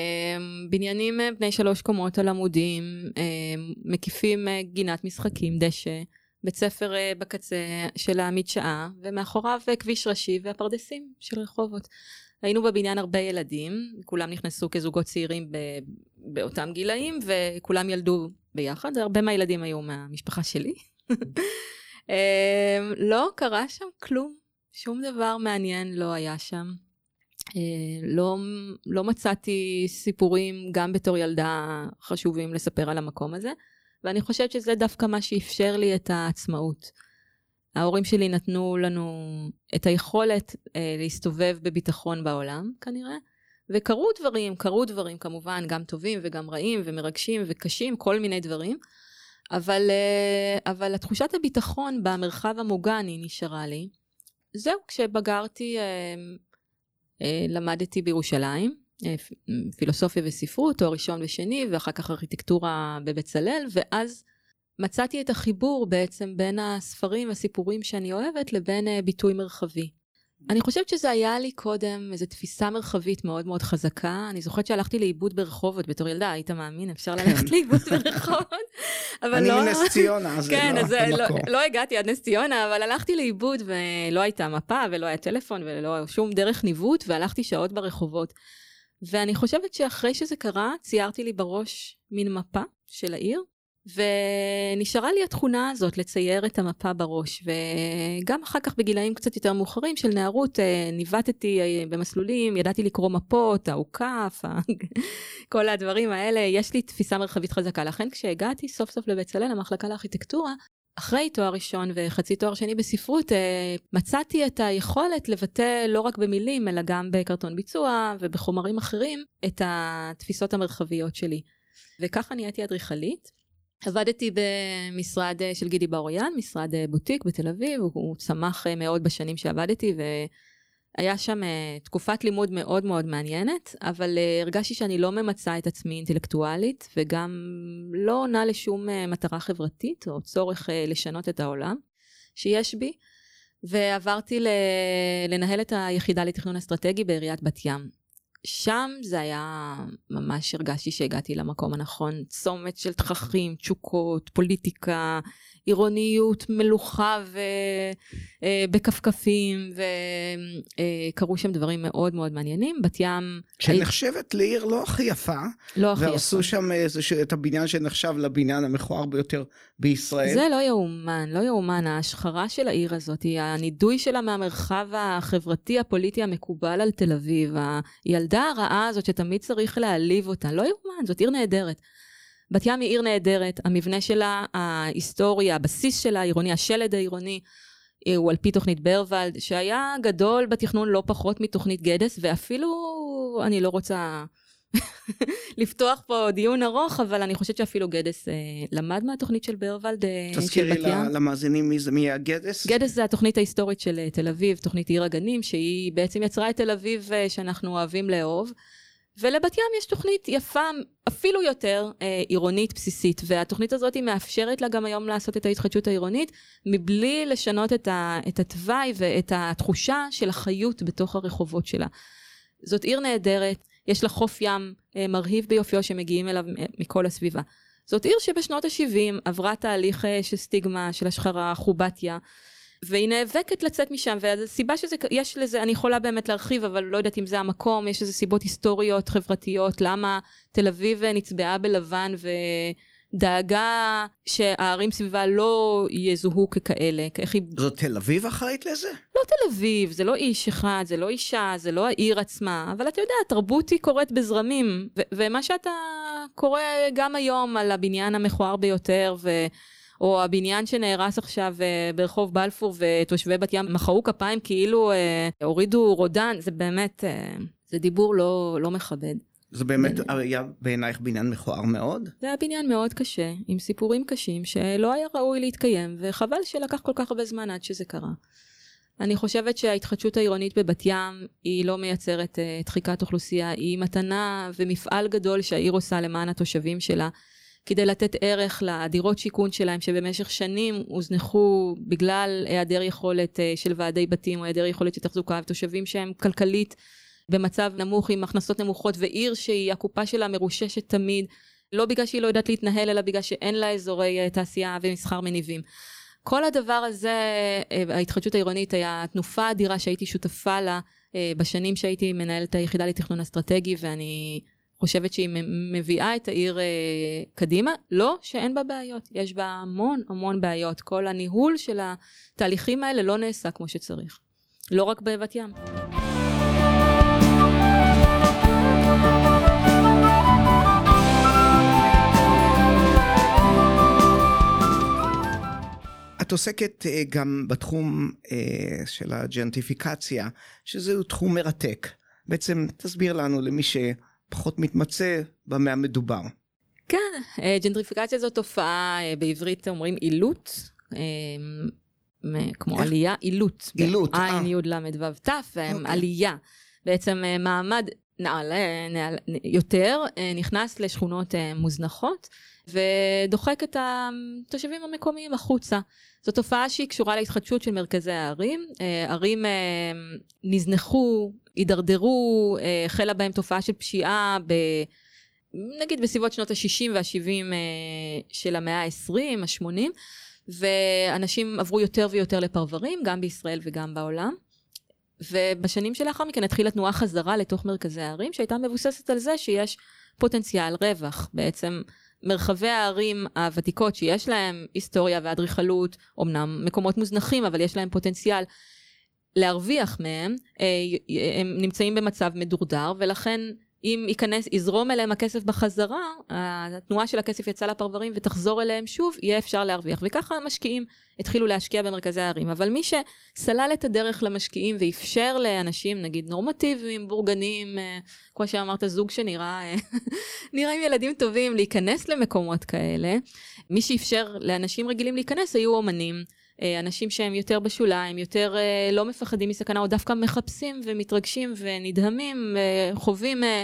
בניינים אה, בני שלוש קומות על עמודים, אמ, מקיפים אה, גינת משחקים, דשא, בית ספר אה, בקצה של המדשאה, ומאחוריו אה, כביש ראשי והפרדסים של רחובות. היינו בבניין הרבה ילדים, כולם נכנסו כזוגות צעירים באותם גילאים, וכולם ילדו ביחד, הרבה מהילדים היו מהמשפחה שלי. אה, לא קרה שם כלום, שום דבר מעניין לא היה שם. אה, לא, לא מצאתי סיפורים, גם בתור ילדה, חשובים לספר על המקום הזה, ואני חושבת שזה דווקא מה שאפשר לי את העצמאות. ההורים שלי נתנו לנו את היכולת אה, להסתובב בביטחון בעולם, כנראה, וקרו דברים, קרו דברים כמובן, גם טובים וגם רעים ומרגשים וקשים, כל מיני דברים, אבל, אה, אבל התחושת הביטחון במרחב המוגן היא נשארה לי. זהו, כשבגרתי אה, אה, למדתי בירושלים, אה, פילוסופיה וספרות, תואר ראשון ושני, ואחר כך ארכיטקטורה בבצלאל, ואז מצאתי את החיבור בעצם בין הספרים והסיפורים שאני אוהבת לבין אה, ביטוי מרחבי. אני חושבת שזה היה לי קודם איזו תפיסה מרחבית מאוד מאוד חזקה. אני זוכרת שהלכתי לאיבוד ברחובות בתור ילדה, היית מאמין? אפשר ללכת לאיבוד ברחובות? אבל לא... אני מנס ציונה, אז כן, לא אז לא. לא הגעתי עד נס ציונה, אבל הלכתי לאיבוד ולא הייתה מפה ולא היה טלפון ולא שום דרך ניווט, והלכתי שעות ברחובות. ואני חושבת שאחרי שזה קרה, ציירתי לי בראש מין מפה של העיר, ונשארה לי התכונה הזאת לצייר את המפה בראש, וגם אחר כך בגילאים קצת יותר מאוחרים של נערות אה, ניווטתי אה, במסלולים, ידעתי לקרוא מפות, האוכף, כל הדברים האלה, יש לי תפיסה מרחבית חזקה. לכן כשהגעתי סוף סוף לבצלאל, המחלקה לארכיטקטורה, אחרי תואר ראשון וחצי תואר שני בספרות, אה, מצאתי את היכולת לבטא לא רק במילים, אלא גם בקרטון ביצוע ובחומרים אחרים, את התפיסות המרחביות שלי. וככה נהייתי אדריכלית. עבדתי במשרד אה, של גידי בר-אוריין, משרד אה, בוטיק בתל אביב, הוא, צמח אה, מאוד בשנים שעבדתי, והיה שם תקופת לימוד מאוד מאוד מעניינת, אבל הרגשתי שאני לא ממצה את עצמי אינטלקטואלית, וגם לא עונה לשום מטרה חברתית או צורך לשנות את העולם שיש בי, ועברתי לנהל את היחידה לתכנון אסטרטגי בעיריית בת ים. שם זה היה, ממש הרגשתי שהגעתי למקום הנכון, צומת של תככים, תשוקות, פוליטיקה, עירוניות, מלוכה ובכפכפים, וקרו שם דברים מאוד מאוד מעניינים. בת ים, שנחשבת לעיר לא הכי יפה, לא הכי יפה. שם איזשהו- את הבניין שנחשב לבניין המכוער ביותר בישראל. זה לא יאומן, לא יאומן, ההשחרה של העיר הזאת, היא הנידוי שלה מהמרחב החברתי הפוליטי המקובל על תל אביב, הילדה הרעה הזאת שתמיד צריך להעליב אותה, לא יאומן, זאת עיר נהדרת. בת ים היא עיר נהדרת, המבנה שלה, ההיסטוריה, הבסיס שלה העירוני, השלד העירוני, אה, הוא על פי תוכנית ברוולד, שהיה גדול בתכנון לא פחות מתוכנית גדס, ואפילו, אני לא רוצה לפתוח פה דיון ארוך, אבל אני חושבת שאפילו גדס אה, למד מהתוכנית של ברוולד אה, של תזכירי בת ים. ל- למאזינים מי זה, מי הגדס? גדס זה התוכנית ההיסטורית של אה, תל אביב, תוכנית עיר הגנים, שהיא בעצם יצרה את תל אביב אה, שאנחנו אוהבים לאהוב. ולבת ים יש תוכנית יפה אפילו יותר אה, עירונית בסיסית, והתוכנית הזאת היא מאפשרת לה גם היום לעשות את ההתחדשות העירונית, מבלי לשנות את, ה, את התוואי ואת התחושה של החיות בתוך הרחובות שלה. זאת עיר נהדרת, יש לה חוף ים אה, מרהיב ביופיו שמגיעים אליו אה, מכל הסביבה. זאת עיר שבשנות ה-70 עברה תהליך אה, של סטיגמה, של השחרה, חובתיה, והיא נאבקת לצאת משם, והסיבה שזה, יש לזה, אני יכולה באמת להרחיב, אבל לא יודעת אם זה המקום, יש איזה סיבות היסטוריות, חברתיות, למה תל אביב נצבעה בלבן ודאגה שהערים סביבה לא יזוהו ככאלה, איך היא זאת תל אביב אחראית לזה? לא תל אביב, זה לא איש אחד, זה לא אישה, זה לא העיר עצמה, אבל אתה יודע, התרבות היא קורית בזרמים, ו- ומה שאתה קורא גם היום על הבניין המכוער ביותר, ו- או הבניין שנהרס עכשיו אה, ברחוב בלפור, ותושבי בת ים מחאו כפיים כאילו אה, הורידו רודן, זה באמת, אה, זה דיבור לא, לא מכבד. זה באמת כן. היה בעינייך בניין מכוער מאוד? זה היה בניין מאוד קשה, עם סיפורים קשים, שלא היה ראוי להתקיים, וחבל שלקח כל כך הרבה זמן עד שזה קרה. אני חושבת שההתחדשות העירונית בבת ים היא לא מייצרת uh, דחיקת אוכלוסייה, היא מתנה ומפעל גדול שהעיר עושה למען התושבים שלה, כדי לתת ערך לדירות שיכון שלהם, שבמשך שנים הוזנחו בגלל היעדר יכולת uh, של ועדי בתים, או היעדר יכולת של תחזוקה, ותושבים שהם כלכלית במצב נמוך עם הכנסות נמוכות, ועיר שהיא הקופה שלה מרוששת תמיד, לא בגלל שהיא לא יודעת להתנהל, אלא בגלל שאין לה אזורי uh, תעשייה ומסחר מניבים. כל הדבר הזה, אה, ההתחדשות העירונית היה תנופה אדירה שהייתי שותפה לה אה, בשנים שהייתי מנהלת היחידה לתכנון אסטרטגי ואני חושבת שהיא מביאה את העיר אה, קדימה. לא שאין בה בעיות, יש בה המון המון בעיות. כל הניהול של התהליכים האלה לא נעשה כמו שצריך. לא רק בבת ים. את עוסקת אה, גם בתחום אה, של הג'נטיפיקציה, שזהו תחום מרתק. בעצם תסביר לנו למי שפחות מתמצא במה המדובר. כן, אה, ג'נטריפיקציה זו תופעה, אה, בעברית אומרים עילות, אה, כמו איך? עלייה, עילות. עילות, אה. עין, י', ל', ו', ת', אוקיי. עלייה. בעצם מעמד נעלה, נעלה, יותר, נכנס לשכונות מוזנחות, ודוחק את התושבים המקומיים החוצה. זו תופעה שהיא קשורה להתחדשות של מרכזי הערים. ערים נזנחו, הידרדרו, אה, החלה בהם תופעה של פשיעה ב... נגיד בסביבות שנות ה-60 וה-70 של המאה ה-20, ה-80, ואנשים עברו יותר ויותר לפרברים, גם בישראל וגם בעולם. ובשנים שלאחר מכן התחילה תנועה חזרה לתוך מרכזי הערים, שהייתה מבוססת על זה שיש פוטנציאל רווח. בעצם מרחבי הערים הוותיקות שיש להם היסטוריה ואדריכלות, אמנם מקומות מוזנחים, אבל יש להם פוטנציאל להרוויח מהם, אה, הם נמצאים במצב מדורדר, ולכן אם ייכנס, יזרום אליהם הכסף בחזרה, התנועה של הכסף יצאה לפרברים ותחזור אליהם שוב, יהיה אפשר להרוויח. וככה המשקיעים התחילו להשקיע במרכזי הערים. אבל מי שסלל את הדרך למשקיעים ואפשר לאנשים, נגיד נורמטיביים, בורגנים, אה, כמו שאמרת, זוג שנראה אה, נראה עם ילדים טובים, להיכנס למקומות כאלה, מי שאפשר לאנשים רגילים להיכנס היו אומנים. אה, אנשים שהם יותר בשוליים, יותר אה, לא מפחדים מסכנה, או דווקא מחפשים ומתרגשים ונדהמים, אה, חווים אה,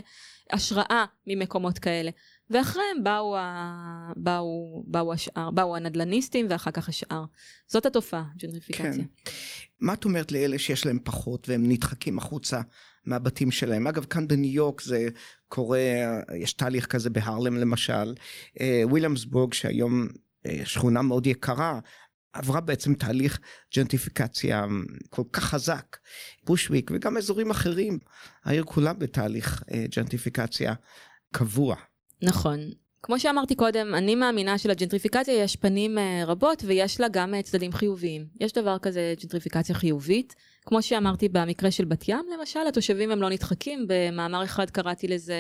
השראה ממקומות כאלה. ואחריהם באו, ה... באו, באו השאר, באו הנדלניסטים ואחר כך השאר. זאת התופעה, ג'נטריפיקציה. כן. מה את אומרת לאלה שיש להם פחות והם נדחקים החוצה מהבתים שלהם? אגב, כאן בניו יורק זה קורה, יש תהליך כזה בהרלם למשל. וויליאמסבורג, שהיום שכונה מאוד יקרה, עברה בעצם תהליך ג'נטיפיקציה כל כך חזק. בושוויק וגם אזורים אחרים, העיר כולה בתהליך אה, ג'נטיפיקציה קבוע. נכון. כמו שאמרתי קודם, אני מאמינה שלג'נטריפיקציה יש פנים אה, רבות ויש לה גם אה, צדדים חיוביים. יש דבר כזה ג'נטריפיקציה חיובית. כמו שאמרתי במקרה של בת ים למשל, התושבים הם לא נדחקים, במאמר אחד קראתי לזה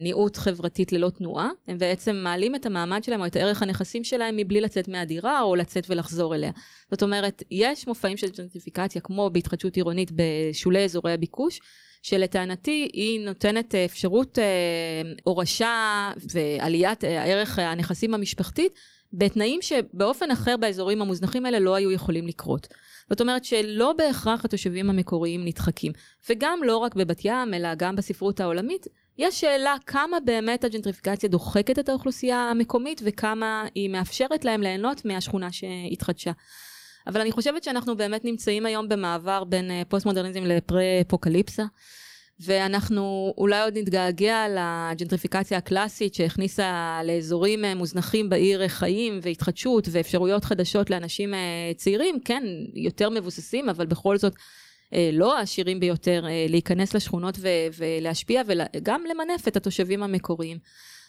ניעות חברתית ללא תנועה. הם בעצם מעלים את המעמד שלהם או את ערך הנכסים שלהם מבלי לצאת מהדירה או לצאת ולחזור אליה. זאת אומרת, יש מופעים של ג'נטריפיקציה כמו בהתחדשות עירונית בשולי אזורי הביקוש, שלטענתי היא נותנת אפשרות אה, הורשה ועליית אה, הערך הנכסים המשפחתית בתנאים שבאופן אחר באזורים המוזנחים האלה לא היו יכולים לקרות. זאת אומרת שלא בהכרח התושבים המקוריים נדחקים. וגם לא רק בבת ים, אלא גם בספרות העולמית, יש שאלה כמה באמת הג'נטריפיקציה דוחקת את האוכלוסייה המקומית וכמה היא מאפשרת להם ליהנות מהשכונה שהתחדשה. אבל אני חושבת שאנחנו באמת נמצאים היום במעבר בין אה, פוסט-מודרניזם לפרה-אפוקליפסה. ואנחנו אולי עוד נתגעגע לג'נטריפיקציה הקלאסית שהכניסה לאזורים אה, מוזנחים בעיר אה, חיים והתחדשות ואפשרויות חדשות לאנשים צעירים, כן, יותר מבוססים, אבל בכל זאת לא העשירים ביותר, אה, להיכנס לשכונות ו- ולהשפיע וגם למנף את התושבים המקוריים.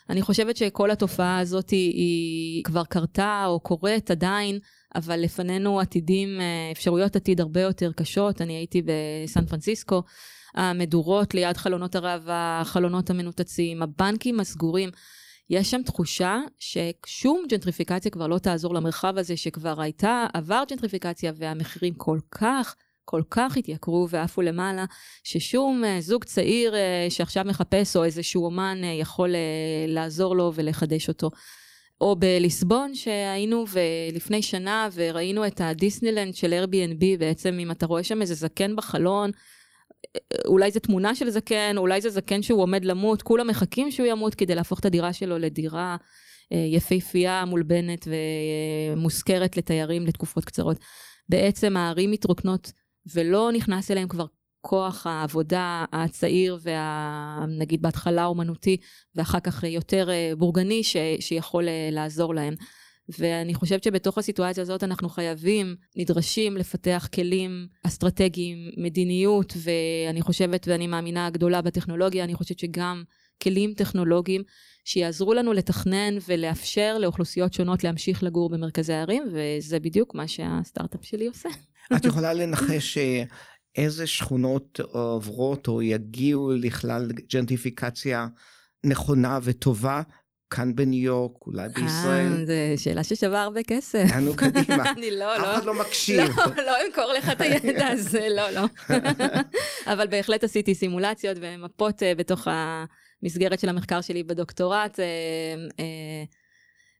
אני חושבת שכל התופעה הזאת היא, היא כבר קרתה או קורית עדיין, אבל לפנינו עתידים, אה, אפשרויות עתיד הרבה יותר קשות. אני הייתי בסן פרנסיסקו, המדורות ליד חלונות הראווה, החלונות המנותצים, הבנקים הסגורים. יש שם תחושה ששום ג'נטריפיקציה כבר לא תעזור למרחב הזה שכבר הייתה, עבר ג'נטריפיקציה והמחירים כל כך כל כך התייקרו ועפו למעלה, ששום אה, זוג צעיר אה, שעכשיו מחפש או איזשהו אומן אה, יכול לעזור לו ולחדש אותו. או בליסבון שהיינו לפני שנה וראינו את הדיסנילנד של Airbnb בעצם אם אתה רואה שם איזה זקן בחלון אולי זו תמונה של זקן אולי זה זקן שהוא עומד למות כולם מחכים שהוא ימות כדי להפוך את הדירה שלו לדירה יפהפייה מולבנת ומושכרת לתיירים לתקופות קצרות. בעצם הערים מתרוקנות ולא נכנס אליהם כבר כוח העבודה הצעיר והנגיד בהתחלה אומנותי ואחר כך יותר בורגני ש, שיכול לעזור להם. ואני חושבת שבתוך הסיטואציה הזאת אנחנו חייבים, נדרשים לפתח כלים אסטרטגיים, מדיניות, ואני חושבת, ואני מאמינה גדולה בטכנולוגיה, אני חושבת שגם כלים טכנולוגיים שיעזרו לנו לתכנן ולאפשר לאוכלוסיות שונות להמשיך לגור במרכזי הערים, וזה בדיוק מה שהסטארט-אפ שלי עושה. את יכולה לנחש אה, איזה שכונות עוברות או יגיעו לכלל ג'נטיפיקציה נכונה וטובה כאן בניו יורק, אולי בישראל. זו שאלה ששווה הרבה כסף. נו, קדימה. אני לא, אף לא. אחד לא מקשיב. לא, לא אמכור לך את הידע הזה, לא, לא. אבל בהחלט עשיתי סימולציות ומפות אה, בתוך המסגרת של המחקר שלי בדוקטורט, אה,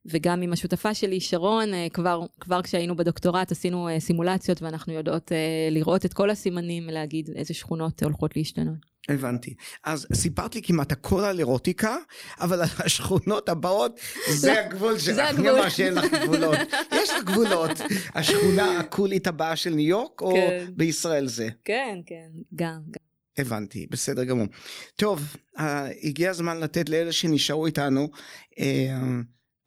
וגם עם השותפה שלי, שרון, אה, כבר, כבר כשהיינו בדוקטורט עשינו אה, סימולציות, ואנחנו יודעות אה, לראות את כל הסימנים, להגיד איזה שכונות הולכות להשתנות. הבנתי. אז סיפרת לי כמעט הכל על אירוטיקה, אבל על השכונות הבאות, זה הגבול שלך. זה הגבול. אמר שאין לך גבולות? יש לך גבולות. השכונה הקולית הבאה של ניו יורק, או כן. בישראל זה? כן, כן, גם, גם. הבנתי, בסדר גמור. טוב, הגיע הזמן לתת לאלה שנשארו איתנו. אה,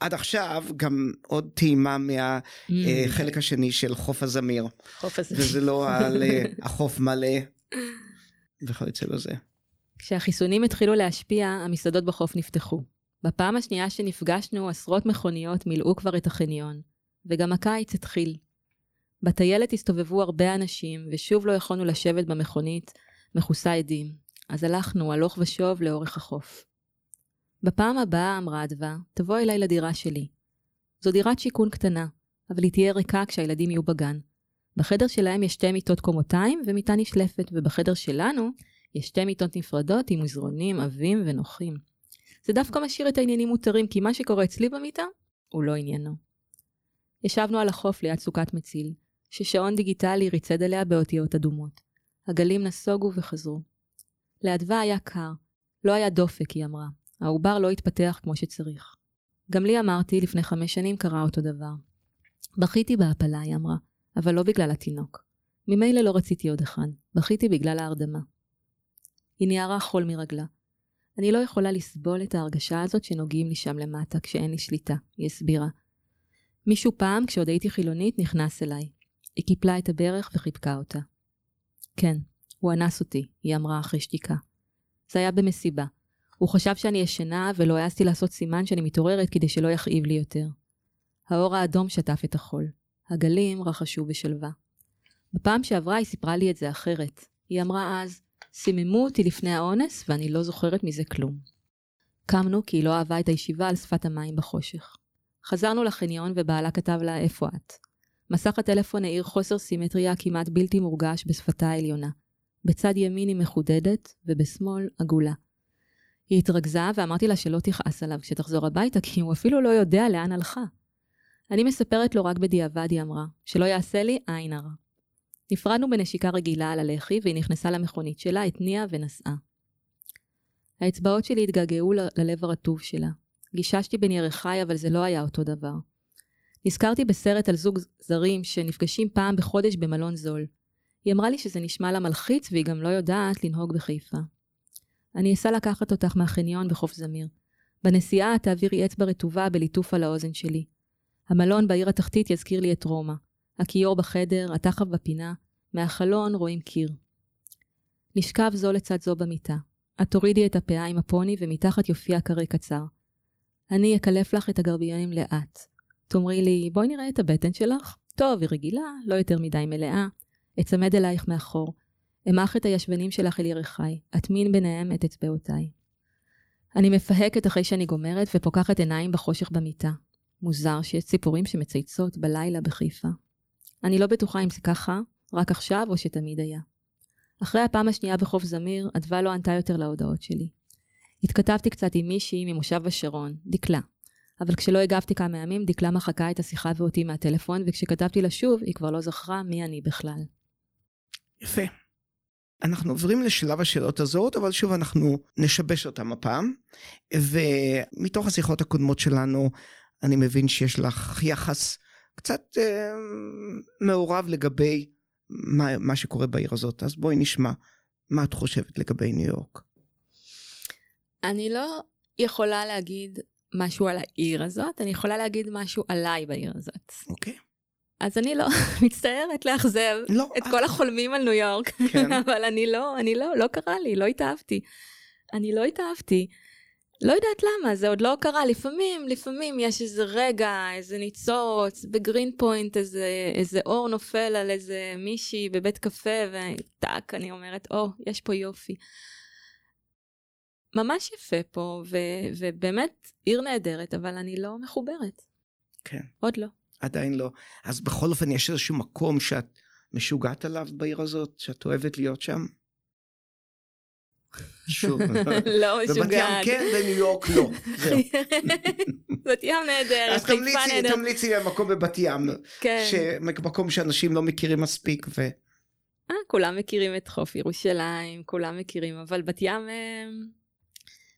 עד עכשיו גם עוד טעימה מהחלק השני של חוף הזמיר, חוף הזה. וזה לא על אה, החוף מלא וכיוצא בזה. כשהחיסונים התחילו להשפיע, המסעדות בחוף נפתחו. בפעם השנייה שנפגשנו, עשרות מכוניות מילאו כבר את החניון, וגם הקיץ התחיל. בטיילת הסתובבו הרבה אנשים, ושוב לא יכולנו לשבת במכונית, מכוסה עדים, אז הלכנו הלוך ושוב לאורך החוף. בפעם הבאה, אמרה אדווה, תבוא אליי לדירה שלי. זו דירת שיכון קטנה, אבל היא תהיה ריקה כשהילדים יהיו בגן. בחדר שלהם יש שתי מיטות קומותיים ומיטה נשלפת, ובחדר שלנו יש שתי מיטות נפרדות עם מזרונים עבים ונוחים. זה דווקא משאיר את העניינים מותרים, כי מה שקורה אצלי במיטה הוא לא עניינו. ישבנו על החוף ליד סוכת מציל, ששעון דיגיטלי ריצד עליה באותיות אדומות. הגלים נסוגו וחזרו. לאדווה היה קר. לא היה דופק, היא אמרה. העובר לא התפתח כמו שצריך. גם לי אמרתי, לפני חמש שנים קרה אותו דבר. בכיתי בהפלה, היא אמרה, אבל לא בגלל התינוק. ממילא לא רציתי עוד אחד, בכיתי בגלל ההרדמה. היא ניערה חול מרגלה. אני לא יכולה לסבול את ההרגשה הזאת שנוגעים לי שם למטה כשאין לי שליטה, היא הסבירה. מישהו פעם, כשעוד הייתי חילונית, נכנס אליי. היא קיפלה את הברך וחיבקה אותה. כן, הוא אנס אותי, היא אמרה אחרי שתיקה. זה היה במסיבה. הוא חשב שאני ישנה ולא העזתי לעשות סימן שאני מתעוררת כדי שלא יכאיב לי יותר. האור האדום שטף את החול. הגלים רחשו בשלווה. בפעם שעברה היא סיפרה לי את זה אחרת. היא אמרה אז, סיממו אותי לפני האונס ואני לא זוכרת מזה כלום. קמנו כי היא לא אהבה את הישיבה על שפת המים בחושך. חזרנו לחניון ובעלה כתב לה איפה את. מסך הטלפון האיר חוסר סימטריה כמעט בלתי מורגש בשפתה העליונה. בצד ימין היא מחודדת ובשמאל עגולה. היא התרכזה ואמרתי לה שלא תכעס עליו כשתחזור הביתה כי הוא אפילו לא יודע לאן הלכה. אני מספרת לו רק בדיעבד, היא אמרה, שלא יעשה לי עין הרע. נפרדנו בנשיקה רגילה על הלחי והיא נכנסה למכונית שלה, התניעה ונסעה. האצבעות שלי התגעגעו ל- ללב הרטוב שלה. גיששתי בין ירחיי אבל זה לא היה אותו דבר. נזכרתי בסרט על זוג זרים שנפגשים פעם בחודש במלון זול. היא אמרה לי שזה נשמע לה מלחיץ והיא גם לא יודעת לנהוג בחיפה. אני אסע לקחת אותך מהחניון בחוף זמיר. בנסיעה תעבירי אצבע רטובה בליטוף על האוזן שלי. המלון בעיר התחתית יזכיר לי את רומא. הכיור בחדר, התחב בפינה, מהחלון רואים קיר. נשכב זו לצד זו במיטה. את תורידי את הפאה עם הפוני ומתחת יופיע קרא קצר. אני אקלף לך את הגרביונים לאט. תאמרי לי, בואי נראה את הבטן שלך. טוב, היא רגילה, לא יותר מדי מלאה. אצמד אלייך מאחור. אמח את הישבנים שלך אל ירחיי, אטמין ביניהם את אצבעותיי. אני מפהקת אחרי שאני גומרת ופוקחת עיניים בחושך במיטה. מוזר שיש ציפורים שמצייצות בלילה בחיפה. אני לא בטוחה אם זה ככה, רק עכשיו או שתמיד היה. אחרי הפעם השנייה בחוף זמיר, אדווה לא ענתה יותר להודעות שלי. התכתבתי קצת עם מישהי ממושב השרון, דקלה. אבל כשלא הגבתי כמה ימים, דקלה מחקה את השיחה ואותי מהטלפון, וכשכתבתי לה שוב, היא כבר לא זכרה מי אני בכלל. יפה. אנחנו עוברים לשלב השאלות הזאת, אבל שוב אנחנו נשבש אותם הפעם. ומתוך השיחות הקודמות שלנו, אני מבין שיש לך יחס קצת אה, מעורב לגבי מה, מה שקורה בעיר הזאת. אז בואי נשמע מה את חושבת לגבי ניו יורק. אני לא יכולה להגיד משהו על העיר הזאת, אני יכולה להגיד משהו עליי בעיר הזאת. אוקיי. אז אני לא מצטערת לאכזב לא, את את- כל החולמים על ניו יורק, כן. אבל אני לא, אני לא, לא קרה לי, לא התאהבתי. אני לא התאהבתי. לא יודעת למה, זה עוד לא קרה. לפעמים, לפעמים יש איזה רגע, איזה ניצוץ, בגרין פוינט איזה, איזה אור נופל על איזה מישהי בבית קפה, וטאק, אני אומרת, או, יש פה יופי. ממש יפה פה, ו- ובאמת עיר נהדרת, אבל אני לא מחוברת. כן. עוד לא. עדיין לא. אז בכל אופן, יש איזשהו מקום שאת משוגעת עליו בעיר הזאת, שאת אוהבת להיות שם? שוב. לא בבת ים משוגעת. כן, בניו יורק לא. זהו. בת ים נהדרת, אז חיפה תמליצי, נהדרת. תמליצי לי על מקום בבת ים, כן. מקום שאנשים לא מכירים מספיק, ו... אה, כולם מכירים את חוף ירושלים, כולם מכירים, אבל בת ים... אה,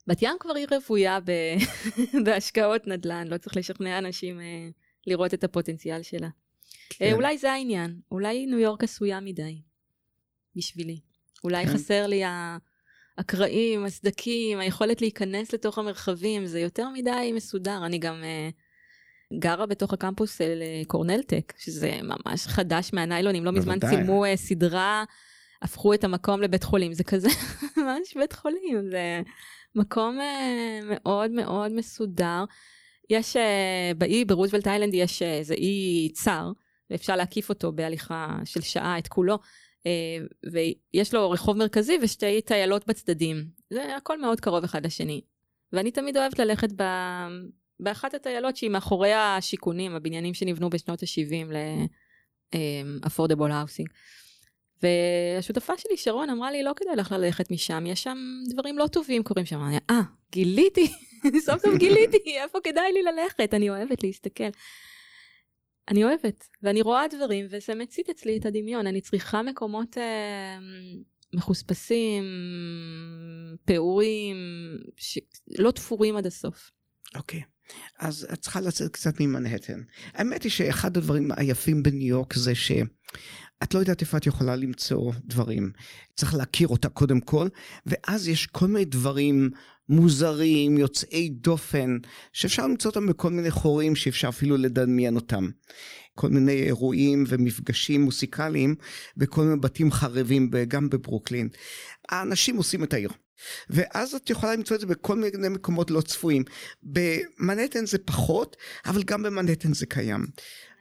בת ים כבר היא רוויה. בהשקעות נדל"ן, לא צריך לשכנע אנשים אה, לראות את הפוטנציאל שלה. כן. אה, אולי זה העניין, אולי ניו יורק עשויה מדי, בשבילי. אולי כן. חסר לי הקרעים, הסדקים, היכולת להיכנס לתוך המרחבים, זה יותר מדי מסודר. אני גם אה, גרה בתוך הקמפוס של אה, קורנלטק, שזה ממש חדש מהניילונים. לא מזמן. צילמו אה, סדרה, הפכו את המקום לבית חולים. זה כזה ממש בית חולים, זה מקום אה, מאוד מאוד מסודר. יש אה, באי, ברוזוולט איילנד יש אה, איזה אי צר, ואפשר להקיף אותו בהליכה של שעה, את כולו. אה, ויש לו רחוב מרכזי ושתי טיילות בצדדים. זה הכל מאוד קרוב אחד לשני. ואני תמיד אוהבת ללכת ב... באחת הטיילות שהיא מאחורי השיכונים, הבניינים שנבנו בשנות ה-70 ל-affordable housing. והשותפה שלי, שרון, אמרה לי, לא כדאי לך ללכת משם, יש שם דברים לא טובים קורים שם. אה, גיליתי, סוף סוף גיליתי, איפה כדאי לי ללכת? אני אוהבת להסתכל. אני אוהבת, ואני רואה דברים, וזה מצית אצלי את הדמיון. אני צריכה מקומות אה, מחוספסים, פעורים, ש... לא תפורים עד הסוף. אוקיי. אז את צריכה לצאת קצת ממנהטן. האמת היא שאחד הדברים היפים בניו יורק זה שאת לא יודעת איפה את יכולה למצוא דברים. צריך להכיר אותה קודם כל, ואז יש כל מיני דברים מוזרים, יוצאי דופן, שאפשר למצוא אותם בכל מיני חורים שאפשר אפילו לדמיין אותם. כל מיני אירועים ומפגשים מוסיקליים בכל מיני בתים חרבים, גם בברוקלין. האנשים עושים את העיר. ואז את יכולה למצוא את זה בכל מיני מקומות לא צפויים. במנהטן זה פחות, אבל גם במנהטן זה קיים.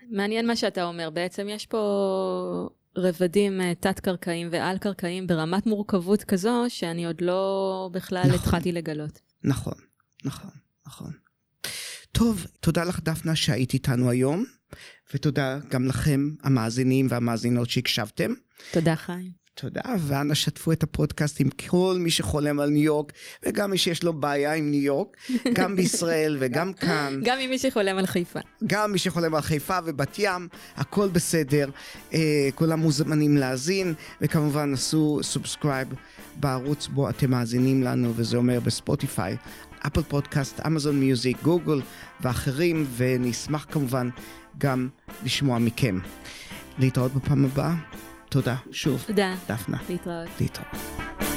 מעניין מה שאתה אומר, בעצם יש פה רבדים אה, תת-קרקעיים ועל-קרקעיים ברמת מורכבות כזו, שאני עוד לא בכלל נכון. התחלתי לגלות. נכון, נכון, נכון. טוב, תודה לך דפנה שהיית איתנו היום, ותודה גם לכם, המאזינים והמאזינות שהקשבתם. תודה, חיים. תודה, ואנא שתפו את הפודקאסט עם כל מי שחולם על ניו יורק, וגם מי שיש לו בעיה עם ניו יורק, גם בישראל וגם כאן. גם עם מי שחולם על חיפה. גם מי שחולם על חיפה ובת ים, הכל בסדר. אה, כולם מוזמנים להאזין, וכמובן עשו subscribe בערוץ בו אתם מאזינים לנו, וזה אומר בספוטיפיי, אפל פודקאסט, אמזון מיוזיק, גוגל ואחרים, ונשמח כמובן גם לשמוע מכם. להתראות בפעם הבאה. תודה, שוב, תודה. דפנה. להתראות. להתראות.